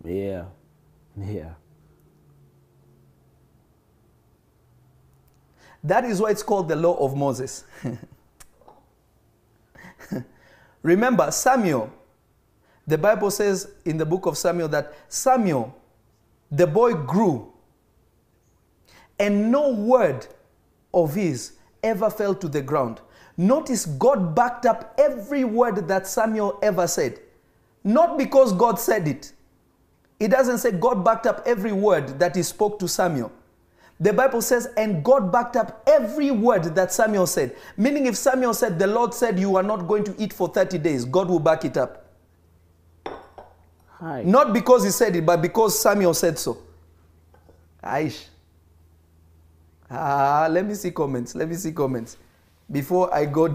Yeah. Yeah. That is why it's called the law of Moses. <laughs> Remember, Samuel, the Bible says in the book of Samuel that Samuel, the boy grew, and no word of his ever fell to the ground. Notice God backed up every word that Samuel ever said. Not because God said it. It doesn't say God backed up every word that he spoke to Samuel. The Bible says, and God backed up every word that Samuel said. Meaning, if Samuel said, The Lord said you are not going to eat for 30 days, God will back it up. Hi. Not because he said it, but because Samuel said so. Aish. Ah, let me see comments. Let me see comments. Before I go. <laughs>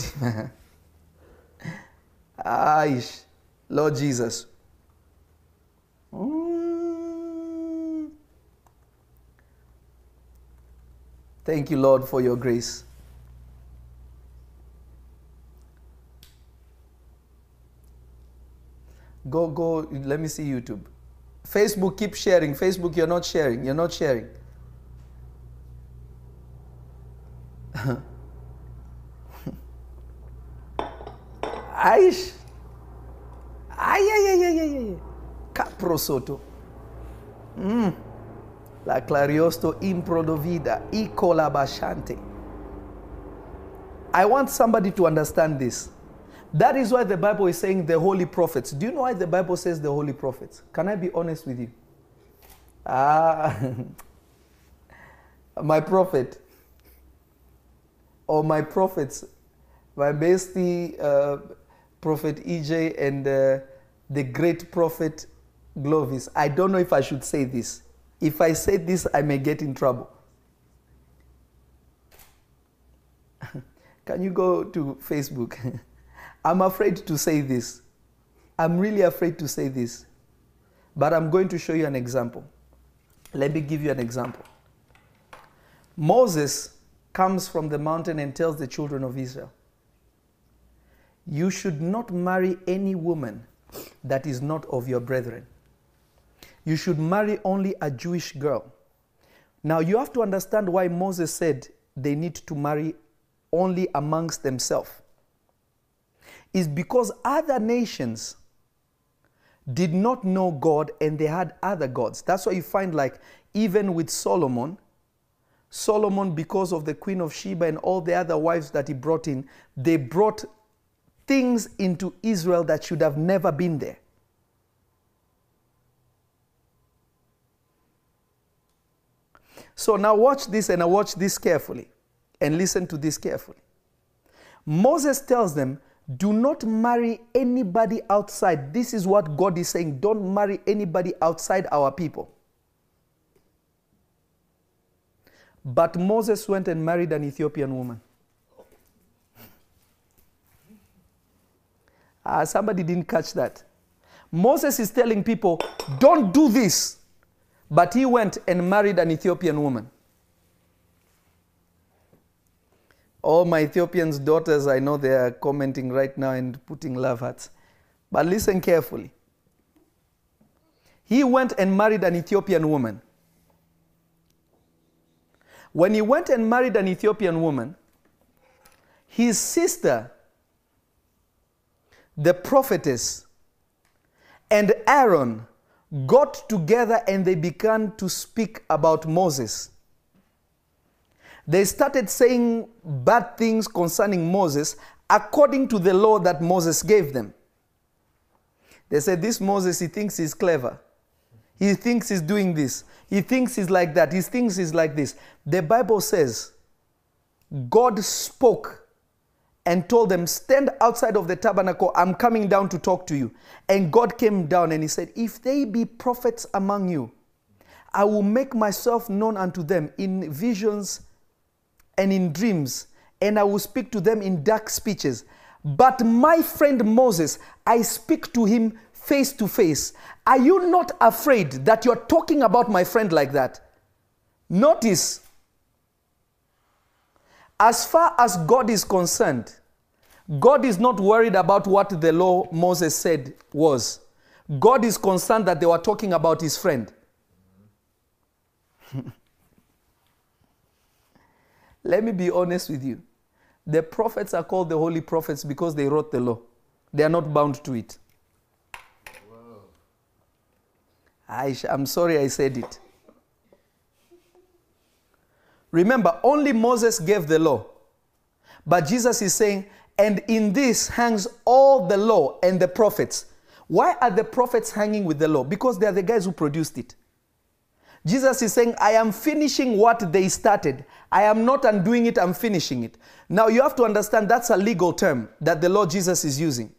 Aish. Lord Jesus. Mm. Thank you, Lord, for your grace. Go, go, let me see YouTube. Facebook, keep sharing. Facebook, you're not sharing. You're not sharing. <laughs> Aish. Ay, ay, ay, ay, ay, ay. Caprosoto. Mm. La clariosto improdovida, e colabashante. I want somebody to understand this. That is why the Bible is saying the holy prophets. Do you know why the Bible says the holy prophets? Can I be honest with you? Ah, <laughs> my prophet or my prophets, my bestie, uh, Prophet EJ, and uh, the great prophet Glovis. I don't know if I should say this. If I say this, I may get in trouble. <laughs> Can you go to Facebook? <laughs> I'm afraid to say this. I'm really afraid to say this. But I'm going to show you an example. Let me give you an example. Moses comes from the mountain and tells the children of Israel, You should not marry any woman that is not of your brethren. You should marry only a Jewish girl. Now, you have to understand why Moses said they need to marry only amongst themselves. Is because other nations did not know God and they had other gods. That's why you find, like, even with Solomon, Solomon, because of the Queen of Sheba and all the other wives that he brought in, they brought things into Israel that should have never been there. So now watch this and I watch this carefully and listen to this carefully. Moses tells them, do not marry anybody outside. This is what God is saying. Don't marry anybody outside our people. But Moses went and married an Ethiopian woman. Ah, somebody didn't catch that. Moses is telling people, don't do this. But he went and married an Ethiopian woman. All my Ethiopians' daughters, I know they are commenting right now and putting love hearts. But listen carefully. He went and married an Ethiopian woman. When he went and married an Ethiopian woman, his sister, the prophetess, and Aaron got together and they began to speak about Moses. They started saying bad things concerning Moses according to the law that Moses gave them. They said, This Moses, he thinks he's clever. He thinks he's doing this. He thinks he's like that. He thinks he's like this. The Bible says, God spoke and told them, Stand outside of the tabernacle. I'm coming down to talk to you. And God came down and he said, If they be prophets among you, I will make myself known unto them in visions and in dreams, and I will speak to them in dark speeches. But my friend Moses, I speak to him face to face. Are you not afraid that you're talking about my friend like that? Notice, as far as God is concerned, God is not worried about what the law Moses said was. God is concerned that they were talking about his friend. <laughs> Let me be honest with you. The prophets are called the holy prophets because they wrote the law. They are not bound to it. I, am sorry I said it. Remember, only Moses gave the law. But Jesus is saying, and in this hangs all the law and the prophets. Why are the prophets hanging with the law? Because they are the guys who produced it. Jesus is saying, I am finishing what they started. I am not undoing it, I'm finishing it. Now you have to understand that's a legal term that the Lord Jesus is using.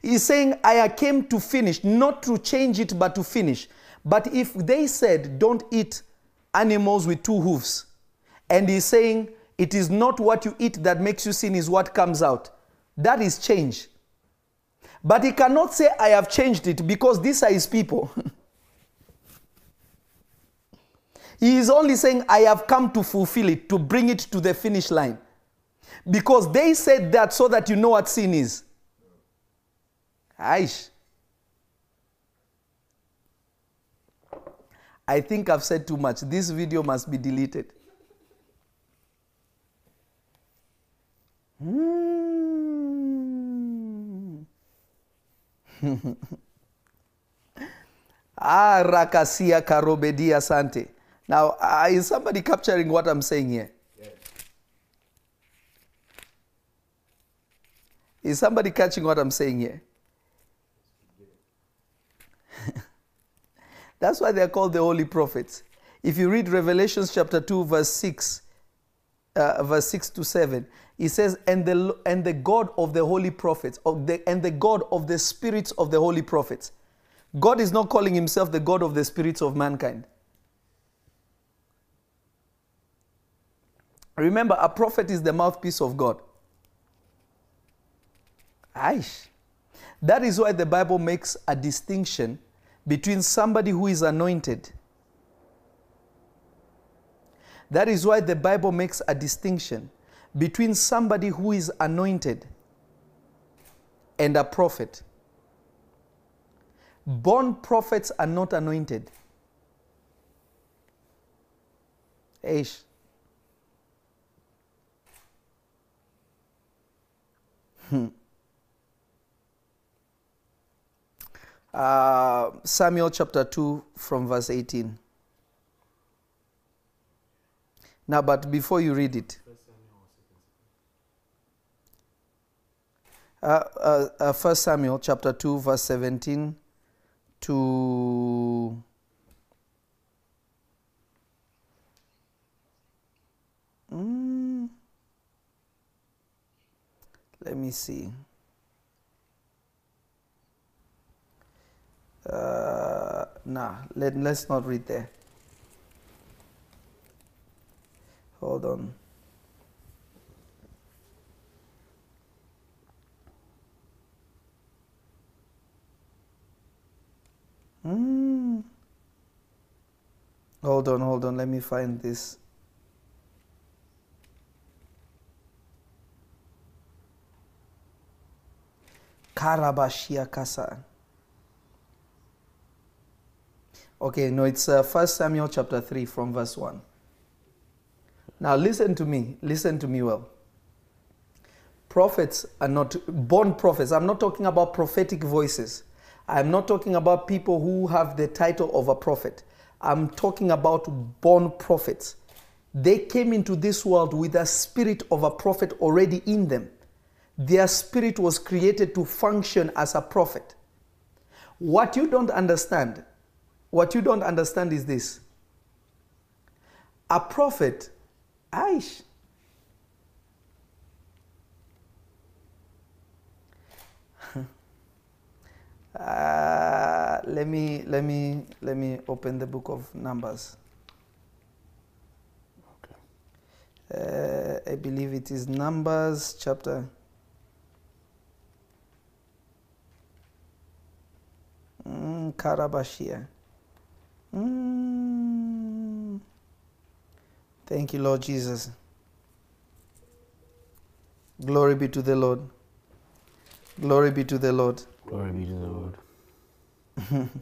He's saying, I came to finish, not to change it, but to finish. But if they said, don't eat animals with two hooves. and he's saying, it is not what you eat that makes you sin, is what comes out, that is change. But he cannot say, I have changed it because these are his people. <laughs> He is only saying, I have come to fulfill it, to bring it to the finish line. Because they said that so that you know what sin is. Aish. I think I've said too much. This video must be deleted. <laughs> Mm. ah, rakasia karobedia sante. Now, uh, is somebody capturing what I'm saying here? Yes. Is somebody catching what I'm saying here? That's why they're called the holy prophets. If you read Revelations chapter 2, verse 6, uh, verse 6 to 7, he says, and the, and the God of the holy prophets, of the, and the God of the spirits of the holy prophets. God is not calling himself the God of the spirits of mankind. Remember, a prophet is the mouthpiece of God. Aish. That is why the Bible makes a distinction between somebody who is anointed. That is why the Bible makes a distinction between somebody who is anointed and a prophet. Born prophets are not anointed. Aish. Hmm. Uh, Samuel chapter 2 from verse 18. Now, but before you read it, uh, uh, uh, 1 Samuel chapter 2, verse 17 to. Mm, let me see. Uh, nah, let, let's not read there. Hold on. Mm. Hold on, hold on. Let me find this. Karabashia Kasa. Okay, no, it's uh, 1 Samuel chapter 3 from verse 1. Now listen to me, listen to me well. Prophets are not born prophets. I'm not talking about prophetic voices. I'm not talking about people who have the title of a prophet. I'm talking about born prophets. They came into this world with a spirit of a prophet already in them. Their spirit was created to function as a prophet. What you don't understand, what you don't understand is this. A prophet, Aish, <laughs> Uh, let me let me let me open the book of Numbers. Uh, I believe it is Numbers chapter. Mm, Karabashia. Mm. Thank you, Lord Jesus. Glory be to the Lord. Glory be to the Lord. Glory be to the Lord. <laughs>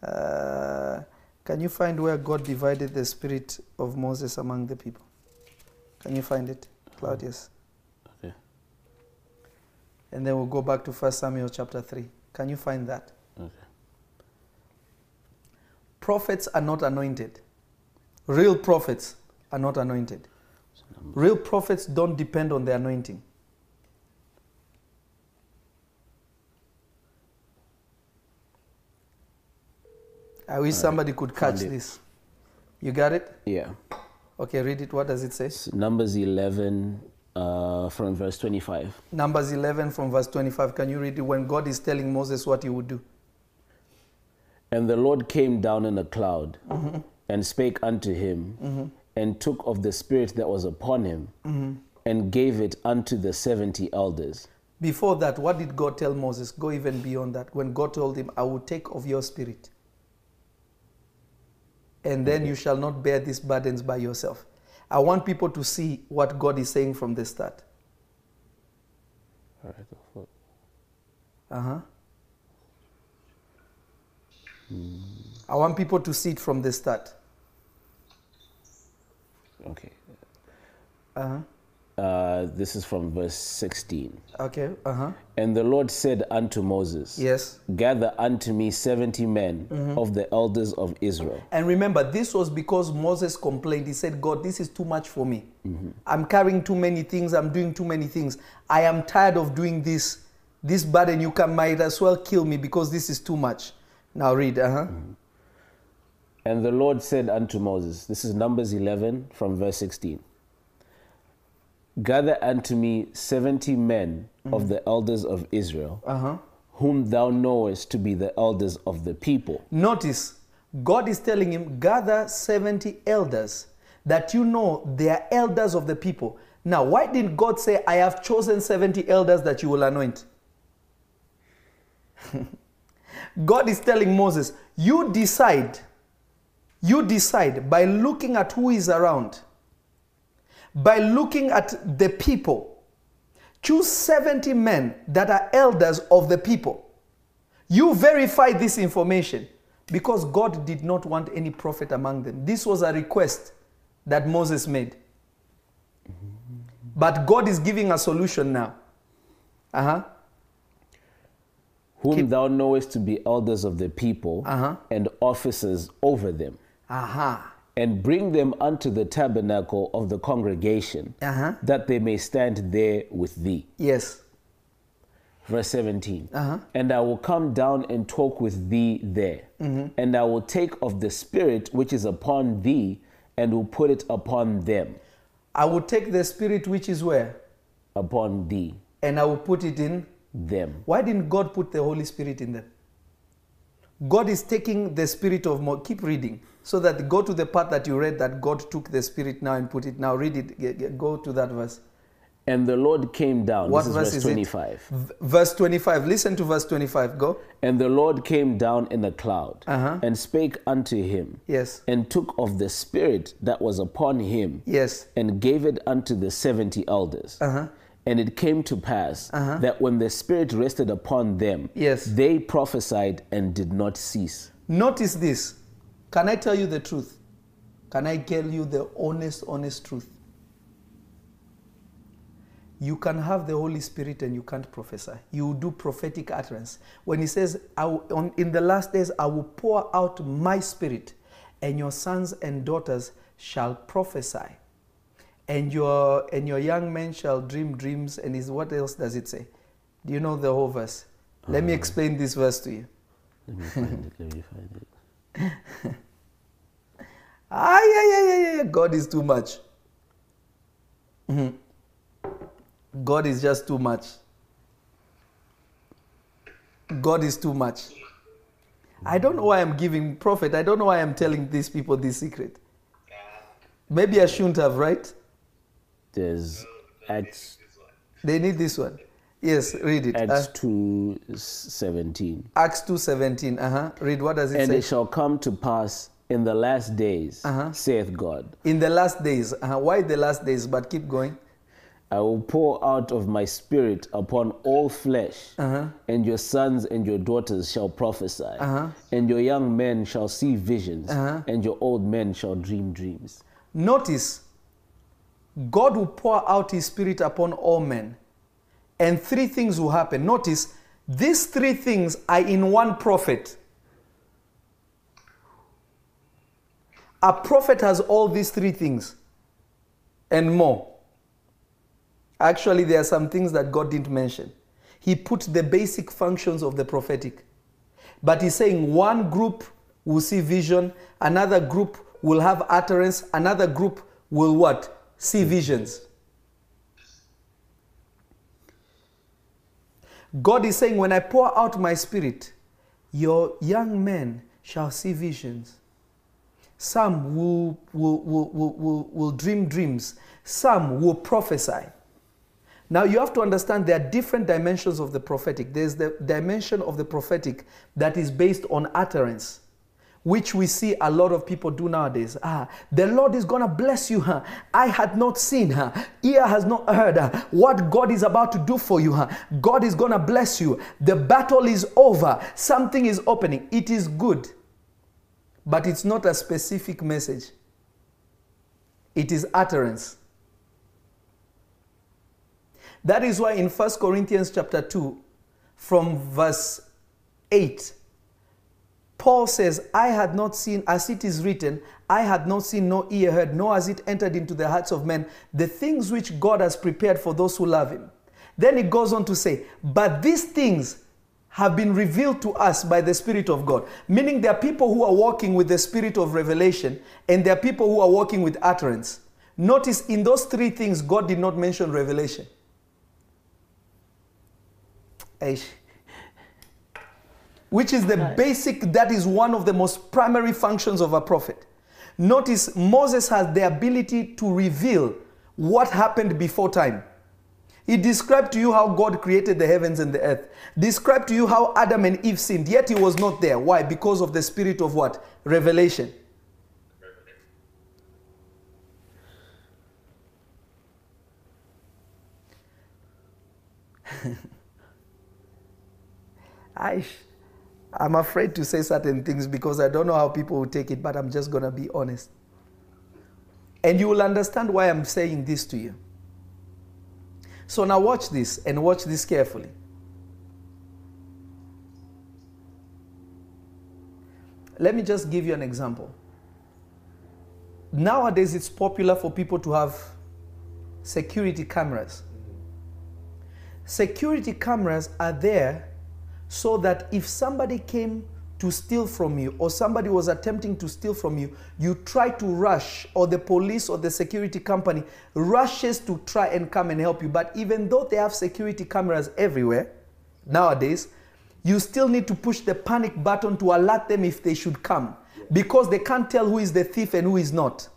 Uh, can you find where God divided the spirit of Moses among the people? Can you find it, Claudius? Okay. And then we'll go back to 1 Samuel chapter 3. Can you find that? Okay. Prophets are not anointed. Real prophets are not anointed. Real prophets don't depend on the anointing. I wish somebody could catch this. You got it? Yeah. Okay, read it. What does it say? It's Numbers 11 uh, from verse 25. Numbers 11 from verse 25. Can you read it when God is telling Moses what he would do? And the Lord came down in a cloud and spake unto him and took of the spirit that was upon him and gave it unto the 70 elders. Before that, what did God tell Moses? Go even beyond that. When God told him, I will take of your spirit, and then you shall not bear these burdens by yourself. I want people to see what God is saying from the start. All right. go for it. Uh huh. I want people to see it from the start. Okay. Uh huh. Uh, this is from verse 16. Okay. Uh huh. And the Lord said unto Moses, Yes. Gather unto me 70 men of the elders of Israel. And remember, this was because Moses complained. He said, God, this is too much for me. I'm carrying too many things. I'm doing too many things. I am tired of doing this. This burden, you can might as well kill me because this is too much. Now read. Uh huh. And the Lord said unto Moses, This is Numbers 11 from verse 16. Gather unto me 70 men of the elders of Israel, whom thou knowest to be the elders of the people. Notice, God is telling him, gather 70 elders that you know they are elders of the people. Now, why didn't God say, I have chosen 70 elders that you will anoint? <laughs> God is telling Moses, you decide, you decide by looking at who is around, by looking at the people. Choose 70 men that are elders of the people. You verify this information because God did not want any prophet among them. This was a request that Moses made. But God is giving a solution now. Uh huh. Whom thou knowest to be elders of the people Uh-huh. and officers over them, Aha. and bring them unto the tabernacle of the congregation, Uh-huh. that they may stand there with thee. Yes. Verse 17. Uh-huh. And I will come down and talk with thee there. Mm-hmm. And I will take of the Spirit which is upon thee and will put it upon them. I will take the spirit which is where? Upon thee. And I will put it in. Them. Why didn't God put the Holy Spirit in them? God is taking the spirit of Mo. Keep reading. So that go to the part that you read that God took the spirit now and put it. Now read it. Go to that verse. And the Lord came down. What this is verse verse is it? 25. V- verse 25. Listen to verse 25. Go. And the Lord came down in a cloud Uh-huh. and spake unto him Yes. and took of the Spirit that was upon him Yes. and gave it unto the 70 elders. Uh-huh. And it came to pass uh-huh. that when the Spirit rested upon them, Yes. they prophesied and did not cease. Notice this. Can I tell you the truth? Can I tell you the honest, honest truth? You can have the Holy Spirit and you can't prophesy. You do prophetic utterance. When he says, I will, on, In the last days, I will pour out my spirit, and your sons and daughters shall prophesy. And your, and your young men shall dream dreams. And is what else does it say? Do you know the whole verse? Let me explain this verse to you. Let me find it. Let me find it. <laughs> Ah, yeah, yeah, yeah, yeah. God is too much. Mhm. God is just too much. God is too much. I don't know why I'm giving prophet. I don't know why I'm telling these people this secret. Maybe I shouldn't have, right? There's Acts They need this one. Yes, read it. Acts Uh, two seventeen. Acts 2:17. Uh-huh. Read what does it And say? And it shall come to pass in the last days, Uh-huh. saith God, In the last days. Uh-huh. Why the last days? But keep going. I will pour out of my spirit upon all flesh, Uh-huh. and your sons and your daughters shall prophesy, uh-huh. and your young men shall see visions, Uh-huh. and your old men shall dream dreams. Notice, God will pour out His Spirit upon all men, and three things will happen. Notice, these three things are in one prophet. A prophet has all these three things and more. Actually, there are some things that God didn't mention. He put the basic functions of the prophetic. But he's saying one group will see vision, another group will have utterance, another group will what? See visions. God is saying, When I pour out my spirit, your young men shall see visions. Some will, will, will, will, will, dream dreams. Some will prophesy. Now you have to understand there are different dimensions of the prophetic. There's the dimension of the prophetic that is based on utterance, which we see a lot of people do nowadays. Ah, the Lord is gonna bless you, huh? I had not seen her, ear has not heard huh? what God is about to do for you, huh? God is gonna bless you. The battle is over, something is opening. It is good, but it's not a specific message. It is utterance. That is why in 1 Corinthians chapter 2, from verse 8, Paul says, I had not seen, as it is written, I had not seen, no ear heard, nor has it entered into the hearts of men, the things which God has prepared for those who love him. Then he goes on to say, But these things have been revealed to us by the Spirit of God. Meaning there are people who are walking with the Spirit of revelation, and there are people who are walking with utterance. Notice in those three things, God did not mention revelation. Eish. Which is the basic, that is one of the most primary functions of a prophet. Notice Moses has the ability to reveal what happened before time. He described to you how God created the heavens and the earth. Described to you how Adam and Eve sinned, yet he was not there. Why? Because of the spirit of what? Revelation. I, I'm afraid to say certain things because I don't know how people will take it, but I'm just going to be honest. And you will understand why I'm saying this to you. So now watch this and watch this carefully. Let me just give you an example. Nowadays, it's popular for people to have security cameras. Security cameras are there so that if somebody came to steal from you or somebody was attempting to steal from you, you try to rush, or the police or the security company rushes to try and come and help you. But even though they have security cameras everywhere nowadays, you still need to push the panic button to alert them if they should come because they can't tell who is the thief and who is not.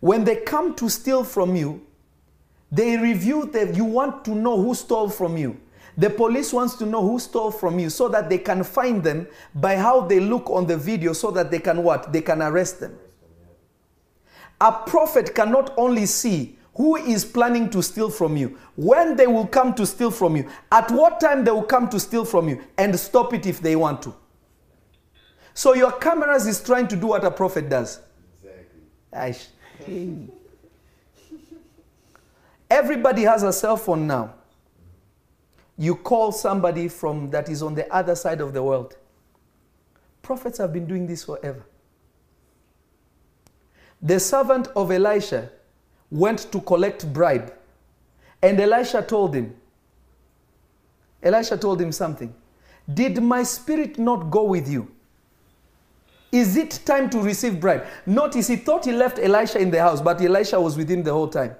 When they come to steal from you, they review that you want to know who stole from you. The police wants to know who stole from you so that they can find them by how they look on the video so that they can what? They can arrest them. A prophet cannot only see who is planning to steal from you, when they will come to steal from you, at what time they will come to steal from you, and stop it if they want to. So your cameras is trying to do what a prophet does. Exactly. Everybody has a cell phone now. You call somebody from that is on the other side of the world. Prophets have been doing this forever. The servant of Elisha went to collect bribe, and Elisha told him, Elisha told him something. Did my spirit not go with you? Is it time to receive bribe? Notice he thought he left Elisha in the house, but Elisha was with him the whole time.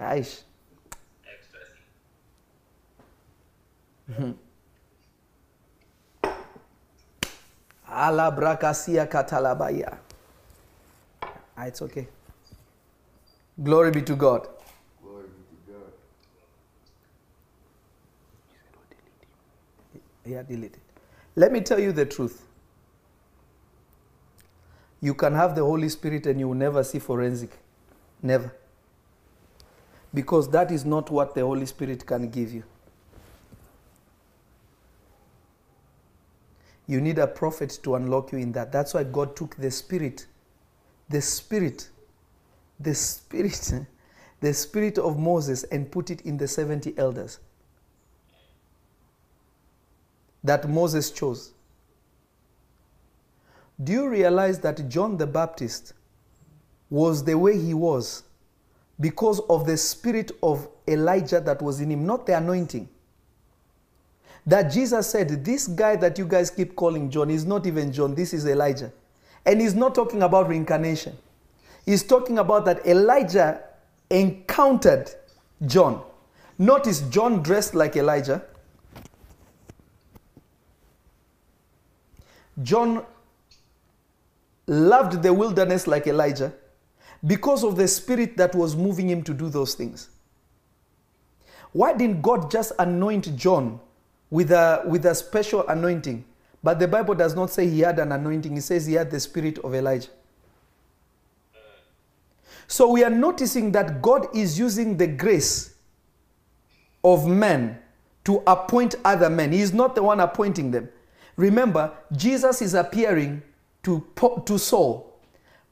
Aish. Ala brakasia katalabaya. Ah, it's okay. Glory be to God. Yeah, delete it. Let me tell you the truth. You can have the Holy Spirit and you will never see forensic. Never. Because that is not what the Holy Spirit can give you. You need a prophet to unlock you in that. That's why God took the Spirit, the Spirit, the Spirit, <laughs> the Spirit of Moses and put it in the 70 elders that Moses chose. Do you realize that John the Baptist was the way he was because of the spirit of Elijah that was in him, not the anointing? That Jesus said, This guy that you guys keep calling John is not even John, this is Elijah. And he's not talking about reincarnation. He's talking about that Elijah encountered John. Notice John dressed like Elijah. John loved the wilderness like Elijah because of the spirit that was moving him to do those things. Why didn't God just anoint John with a, with a special anointing? But the Bible does not say he had an anointing, it says he had the spirit of Elijah. So we are noticing that God is using the grace of men to appoint other men. He is not the one appointing them. Remember, Jesus is appearing to, to Saul,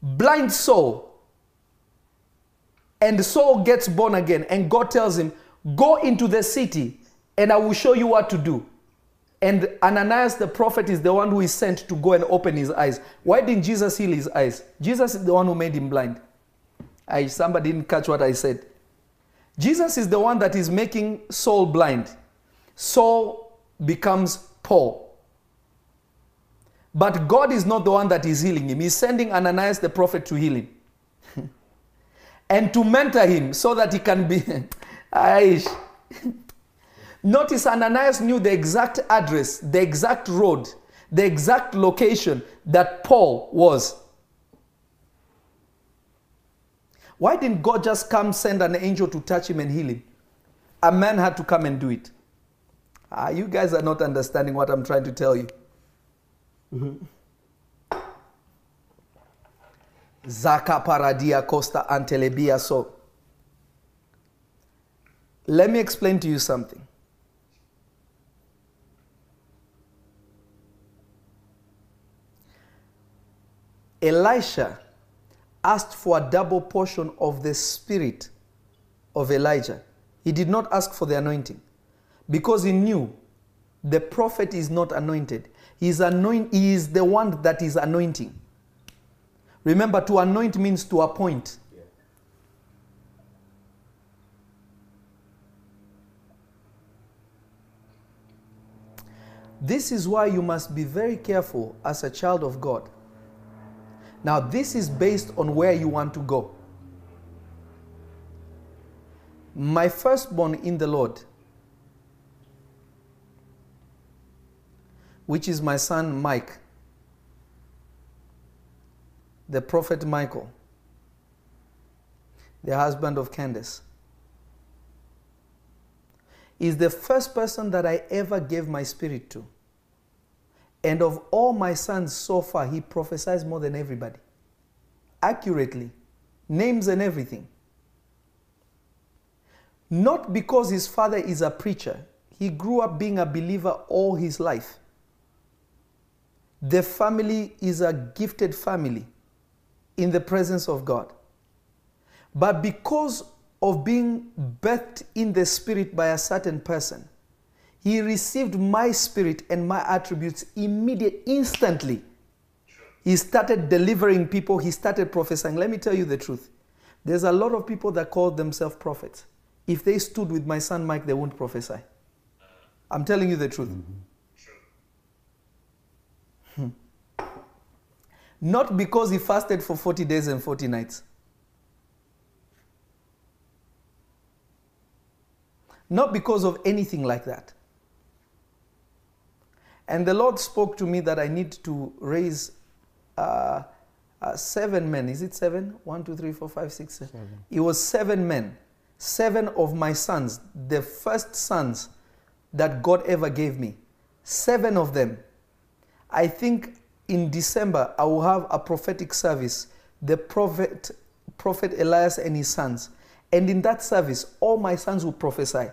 blind Saul. And Saul gets born again, and God tells him, Go into the city, and I will show you what to do. And Ananias the prophet is the one who is sent to go and open his eyes. Why didn't Jesus heal his eyes? Jesus is the one who made him blind. I, somebody didn't catch what I said. Jesus is the one that is making Saul blind. Saul becomes Paul. But God is not the one that is healing him. He's sending Ananias the prophet to heal him and to mentor him so that he can be. <laughs> Aish. Notice Ananias knew the exact address, the exact road, the exact location that Paul was. Why didn't God just come send an angel to touch him and heal him? A man had to come and do it. Ah, you guys are not understanding what I'm trying to tell you. Zaka paradia costa antelebia so. Let me explain to you something. Elisha asked for a double portion of the spirit of Elijah. He did not ask for the anointing because he knew the prophet is not anointed. He is, anoint, he is the one that is anointing. Remember, to anoint means to appoint. This is why you must be very careful as a child of God. Now, this is based on where you want to go. My firstborn in the Lord, which is my son Mike, the prophet Michael, the husband of Candace, is the first person that I ever gave my spirit to. And of all my sons so far, he prophesies more than everybody. Accurately, names and everything. Not because his father is a preacher, he grew up being a believer all his life. The family is a gifted family. In the presence of God. But because of being birthed in the spirit by a certain person, he received my spirit and my attributes immediate, instantly. He started delivering people, he started prophesying. Let me tell you the truth. There's a lot of people that call themselves prophets. If they stood with my son Mike, they won't prophesy. I'm telling you the truth. Hmm. Not because he fasted for 40 days and 40 nights. Not because of anything like that. And the Lord spoke to me that I need to raise uh, uh, seven men. Is it seven? One, two, three, four, five, six, seven. It was seven men. Seven of my sons, the first sons that God ever gave me. Seven of them. I think in December I will have a prophetic service. The prophet, prophet Elias and his sons. And in that service, all my sons will prophesy.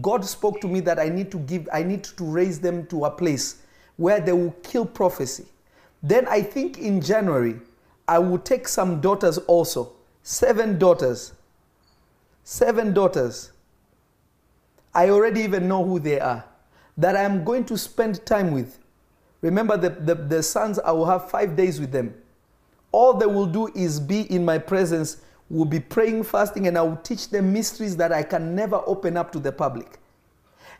God spoke to me that I need to give, I need to raise them to a place where they will kill prophecy. Then I think in January, I will take some daughters also. Seven daughters. Seven daughters. I already even know who they are. That I am going to spend time with. Remember, the, the, the sons, I will have five days with them. All they will do is be in my presence, will be praying, fasting, and I will teach them mysteries that I can never open up to the public.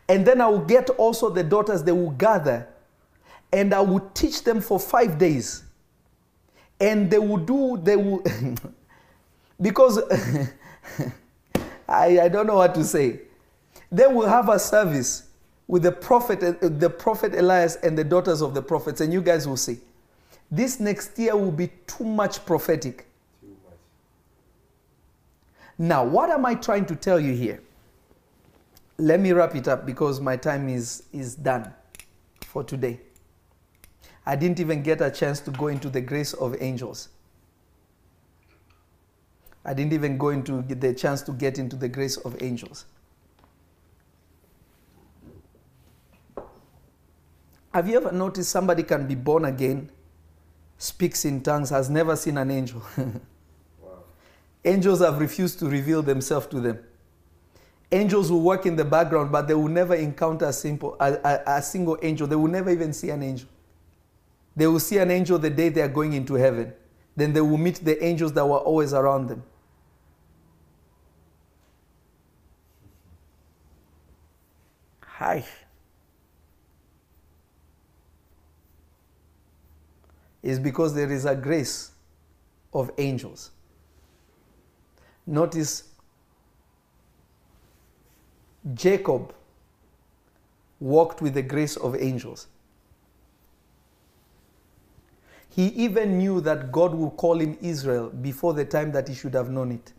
And then I will get also the daughters, they will gather, and I will teach them for five days. And they will do, they will, <laughs> because <laughs> I, I don't know what to say. They will have a service with the prophet, uh, the prophet Elias and the daughters of the prophets, and you guys will see. This next year will be too much prophetic. Now, what am I trying to tell you here? Let me wrap it up because my time is, is done for today. I didn't even get a chance to go into the grace of angels. I didn't even go into the chance to get into the grace of angels. Have you ever noticed somebody can be born again, speaks in tongues, has never seen an angel? <laughs> Angels have refused to reveal themselves to them. Angels will work in the background, but they will never encounter a, simple, a, a, a single angel. They will never even see an angel. They will see an angel the day they are going into heaven. Then they will meet the angels that were always around them. Hi. Is because there is a grace of angels. Notice Jacob walked with the grace of angels. He even knew that God would call him Israel before the time that he should have known it.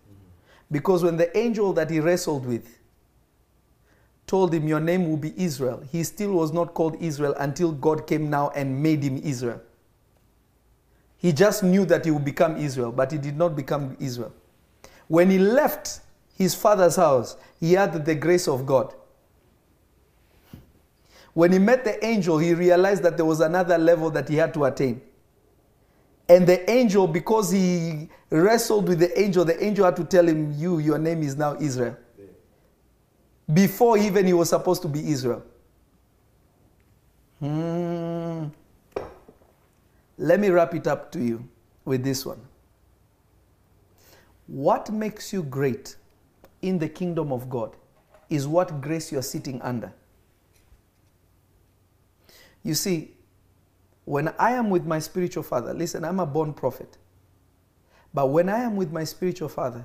Because when the angel that he wrestled with told him, Your name will be Israel, he still was not called Israel until God came now and made him Israel. He just knew that he would become Israel, but he did not become Israel. When he left his father's house, he had the grace of God. When he met the angel, he realized that there was another level that he had to attain. And the angel, because he wrestled with the angel, the angel had to tell him, You, your name is now Israel. Before even he was supposed to be Israel. Hmm. Let me wrap it up to you with this one. What makes you great in the kingdom of God is what grace you're sitting under. You see, when I am with my spiritual father, listen, I'm a born prophet. But when I am with my spiritual father,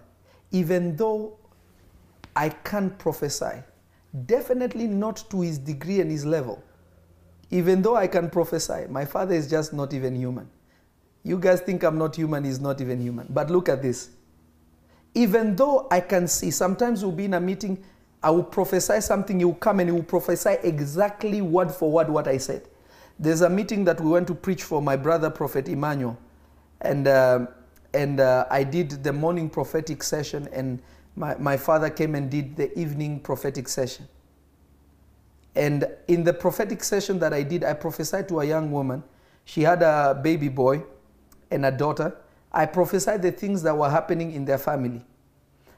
even though I can't prophesy, definitely not to his degree and his level, even though I can prophesy, my father is just not even human. You guys think I'm not human, he's not even human. But look at this. Even though I can see, sometimes we'll be in a meeting, I will prophesy something, he will come and he will prophesy exactly word for word what I said. There's a meeting that we went to preach for my brother, Prophet Emmanuel. And, uh, and uh, I did the morning prophetic session, and my, my father came and did the evening prophetic session. And in the prophetic session that I did, I prophesied to a young woman. She had a baby boy and a daughter. I prophesied the things that were happening in their family.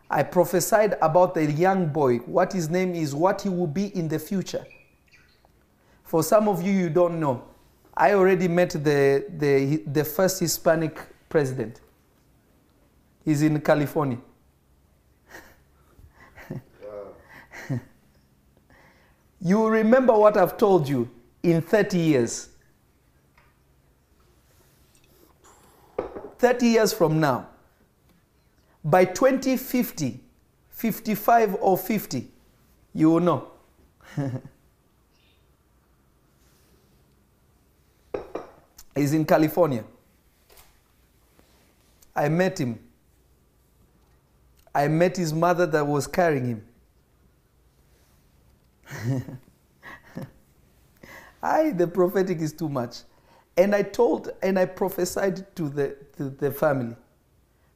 I prophesied about the young boy, what his name is, what he will be in the future. For some of you, you don't know. I already met the, the, the first Hispanic president. He's in California. You will remember what I've told you in 30 years. 30 years from now, by 2050, 55 or 50, you will know. <laughs> He's in California. I met him. I met his mother that was carrying him. <laughs> I, the prophetic is too much. And I told and I prophesied to the, to the family.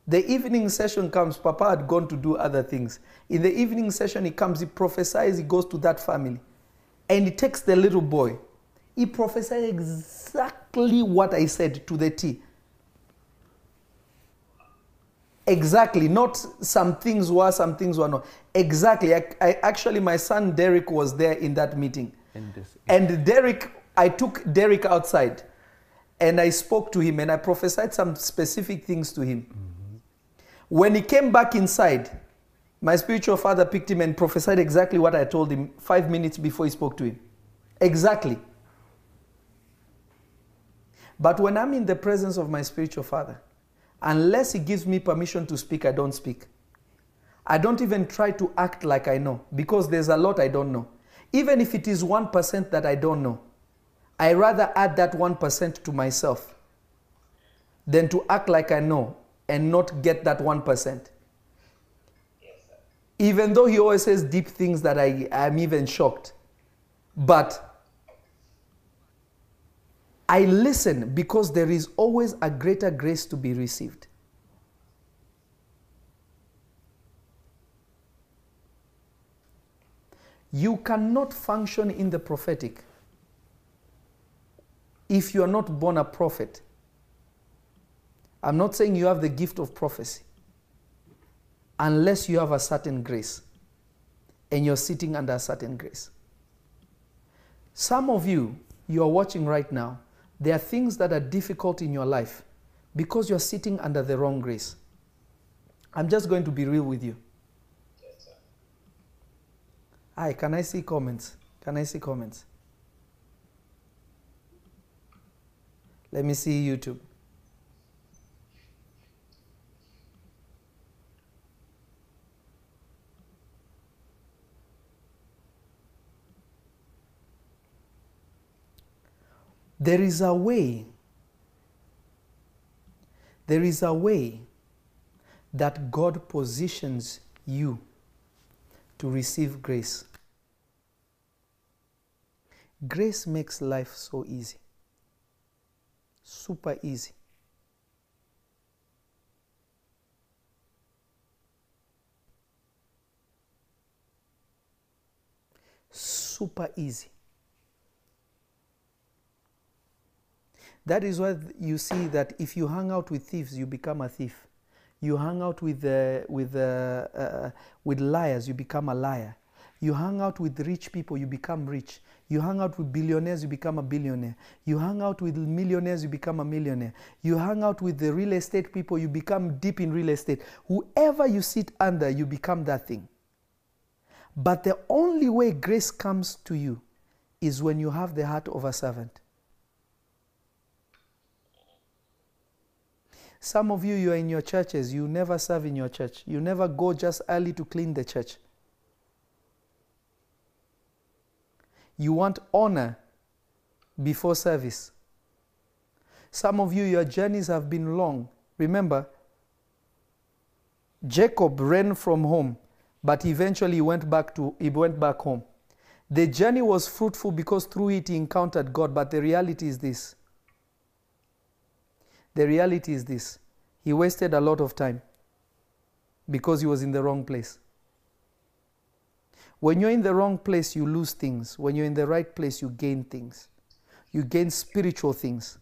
The evening session comes, Papa had gone to do other things. In the evening session, he comes, he prophesies, he goes to that family. And he takes the little boy. He prophesied exactly what I said to the T. Exactly, not some things were, some things were not. Exactly. I, I actually, my son Derek was there in that meeting. And Derek, I took Derek outside and I spoke to him and I prophesied some specific things to him. Mm-hmm. When he came back inside, my spiritual father picked him and prophesied exactly what I told him five minutes before he spoke to him. Exactly. But when I'm in the presence of my spiritual father, unless he gives me permission to speak, I don't speak. I don't even try to act like I know because there's a lot I don't know. Even if it is 1% that I don't know, I rather add that 1% to myself than to act like I know and not get that 1%. Even though he always says deep things that I am even shocked. But I listen because there is always a greater grace to be received. You cannot function in the prophetic if you are not born a prophet. I'm not saying you have the gift of prophecy unless you have a certain grace and you're sitting under a certain grace. Some of you, you are watching right now, there are things that are difficult in your life because you're sitting under the wrong grace. I'm just going to be real with you. Hi, can I see comments? Can I see comments? Let me see YouTube. There is a way, there is a way that God positions you to receive grace. Grace makes life so easy, super easy. Super easy. That is why you see that if you hang out with thieves, you become a thief. You hang out with, uh, with, uh, uh, with liars, you become a liar. You hang out with rich people, you become rich. You hang out with billionaires, you become a billionaire. You hang out with millionaires, you become a millionaire. You hang out with the real estate people, you become deep in real estate. Whoever you sit under, you become that thing. But the only way grace comes to you is when you have the heart of a servant. Some of you, you are in your churches, you never serve in your church. You never go just early to clean the church. You want honor before service. Some of you, your journeys have been long. Remember, Jacob ran from home, but eventually he went back to he went back home. The journey was fruitful because through it he encountered God, but the reality is this. The reality is this he wasted a lot of time because he was in the wrong place. When you're in the wrong place, you lose things. When you're in the right place, you gain things. You gain spiritual things.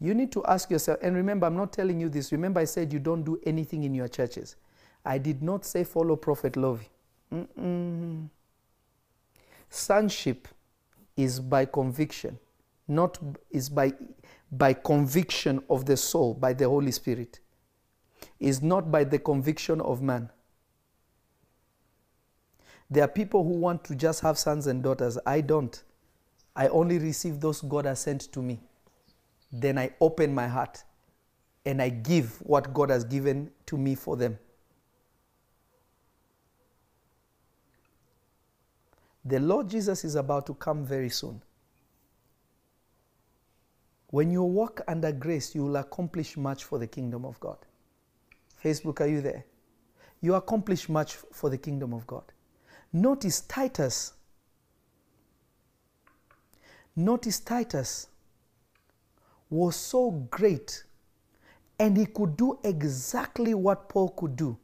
You need to ask yourself, and remember, I'm not telling you this. Remember, I said you don't do anything in your churches. I did not say follow Prophet Lovy. Sonship is by conviction, not is by by conviction of the soul by the Holy Spirit. Is not by the conviction of man. There are people who want to just have sons and daughters. I don't. I only receive those God has sent to me. Then I open my heart and I give what God has given to me for them. The Lord Jesus is about to come very soon. When you walk under grace, you will accomplish much for the kingdom of God. Facebook, are you there? You accomplish much for the kingdom of God. Notice Titus. Notice Titus was so great and he could do exactly what Paul could do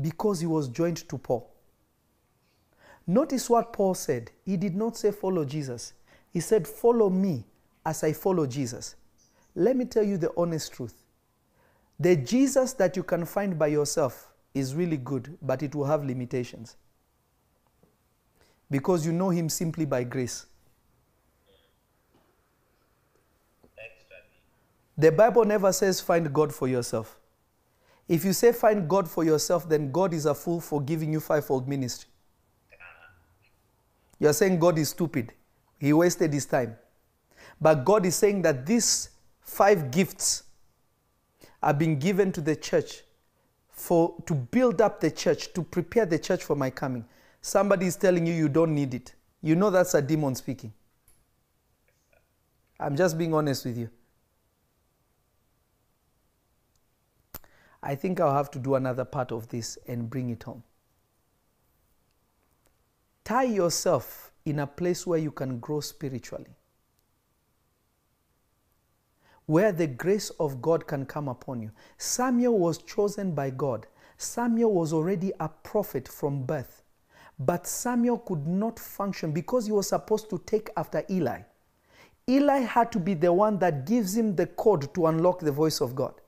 because he was joined to Paul. Notice what Paul said. He did not say, Follow Jesus. He said, Follow me as I follow Jesus. Let me tell you the honest truth. The Jesus that you can find by yourself is really good, but it will have limitations. Because you know him simply by grace. The Bible never says find God for yourself. If you say find God for yourself, then God is a fool for giving you fivefold ministry. You're saying God is stupid. He wasted his time. But God is saying that these five gifts are being given to the church for to build up the church, to prepare the church for my coming. Somebody is telling you you don't need it. You know that's a demon speaking. I'm just being honest with you. I think I'll have to do another part of this and bring it home. Tie yourself in a place where you can grow spiritually, where the grace of God can come upon you. Samuel was chosen by God. Samuel was already a prophet from birth, but Samuel could not function because he was supposed to take after Eli. Eli had to be the one that gives him the code to unlock the voice of God.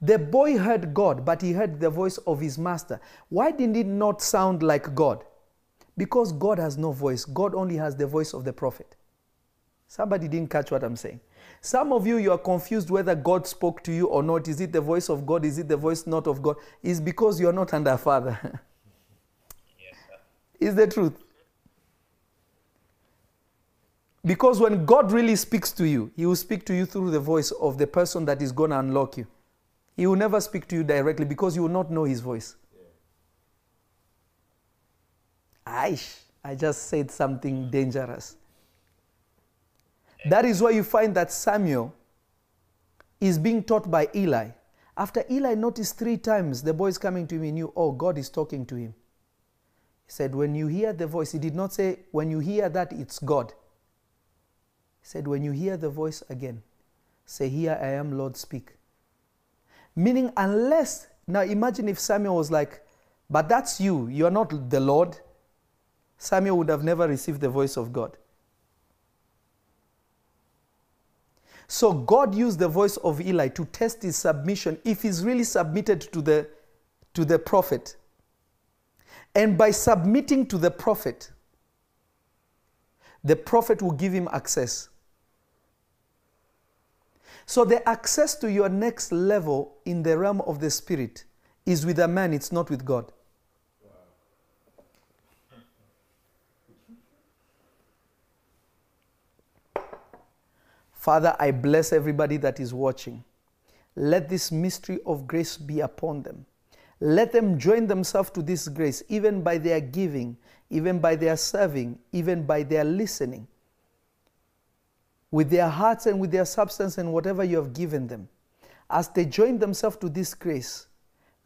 The boy heard God, but he heard the voice of his master. Why didn't it not sound like God? Because God has no voice. God only has the voice of the prophet. Somebody didn't catch what I'm saying. Some of you, you are confused whether God spoke to you or not. Is it the voice of God? Is it the voice not of God? Is because you are not under a father. Yes, <laughs> sir. is the truth. Because when God really speaks to you, He will speak to you through the voice of the person that is going to unlock you. He will never speak to you directly because you will not know His voice. Aish, I just said something dangerous. That is why you find that Samuel is being taught by Eli. After Eli noticed three times the boy is coming to him, he knew, oh, God is talking to him. He said, when you hear the voice, he did not say, when you hear that, it's God. He said, when you hear the voice again, say, Here I am, Lord, speak. Meaning, unless, now imagine if Samuel was like, But that's you, you are not the Lord. Samuel would have never received the voice of God. So God used the voice of Eli to test his submission if he's really submitted to the, to the prophet. And by submitting to the prophet, the prophet will give him access. So the access to your next level in the realm of the spirit is with a man, it's not with God. Father, I bless everybody that is watching. Let this mystery of grace be upon them. Let them join themselves to this grace, even by their giving, even by their serving, even by their listening, with their hearts and with their substance and whatever you have given them. As they join themselves to this grace,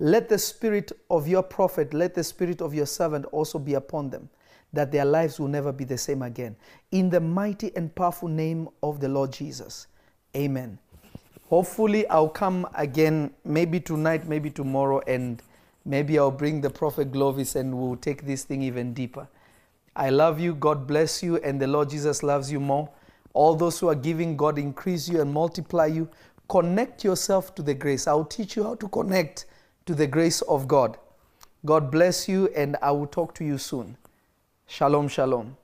let the spirit of your prophet, let the spirit of your servant also be upon them, that their lives will never be the same again. In the mighty and powerful name of the Lord Jesus. Amen. Hopefully, I'll come again, maybe tonight, maybe tomorrow, and maybe I'll bring the prophet Glovis and we'll take this thing even deeper. I love you. God bless you, and the Lord Jesus loves you more. All those who are giving, God increase you and multiply you. Connect yourself to the grace. I'll teach you how to connect to the grace of God. God bless you, and I will talk to you soon. שלום שלום.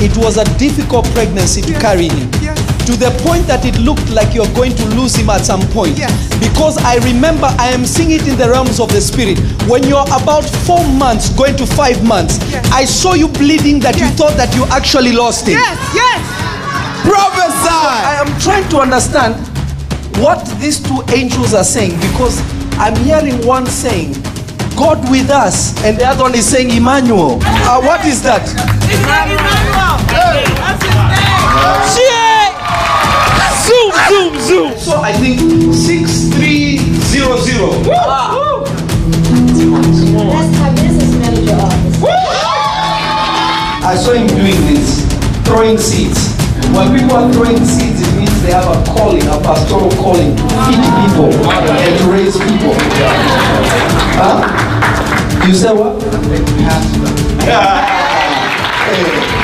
It was a difficult pregnancy to carry him. To the point that it looked like you're going to lose him at some point. Because I remember I am seeing it in the realms of the spirit. When you're about four months, going to five months, I saw you bleeding that you thought that you actually lost him. Yes, yes. Prophesy! I am trying to understand what these two angels are saying because I'm hearing one saying, God with us, and the other one is saying, Emmanuel. Uh, what is that? Zoom, zoom, zoom. So I think 6300. That's my business manager office. I saw him doing this, throwing seeds. When people are throwing seeds, it means they have a calling, a pastoral calling to feed people and to raise people. Huh? You say what? <laughs> Hey.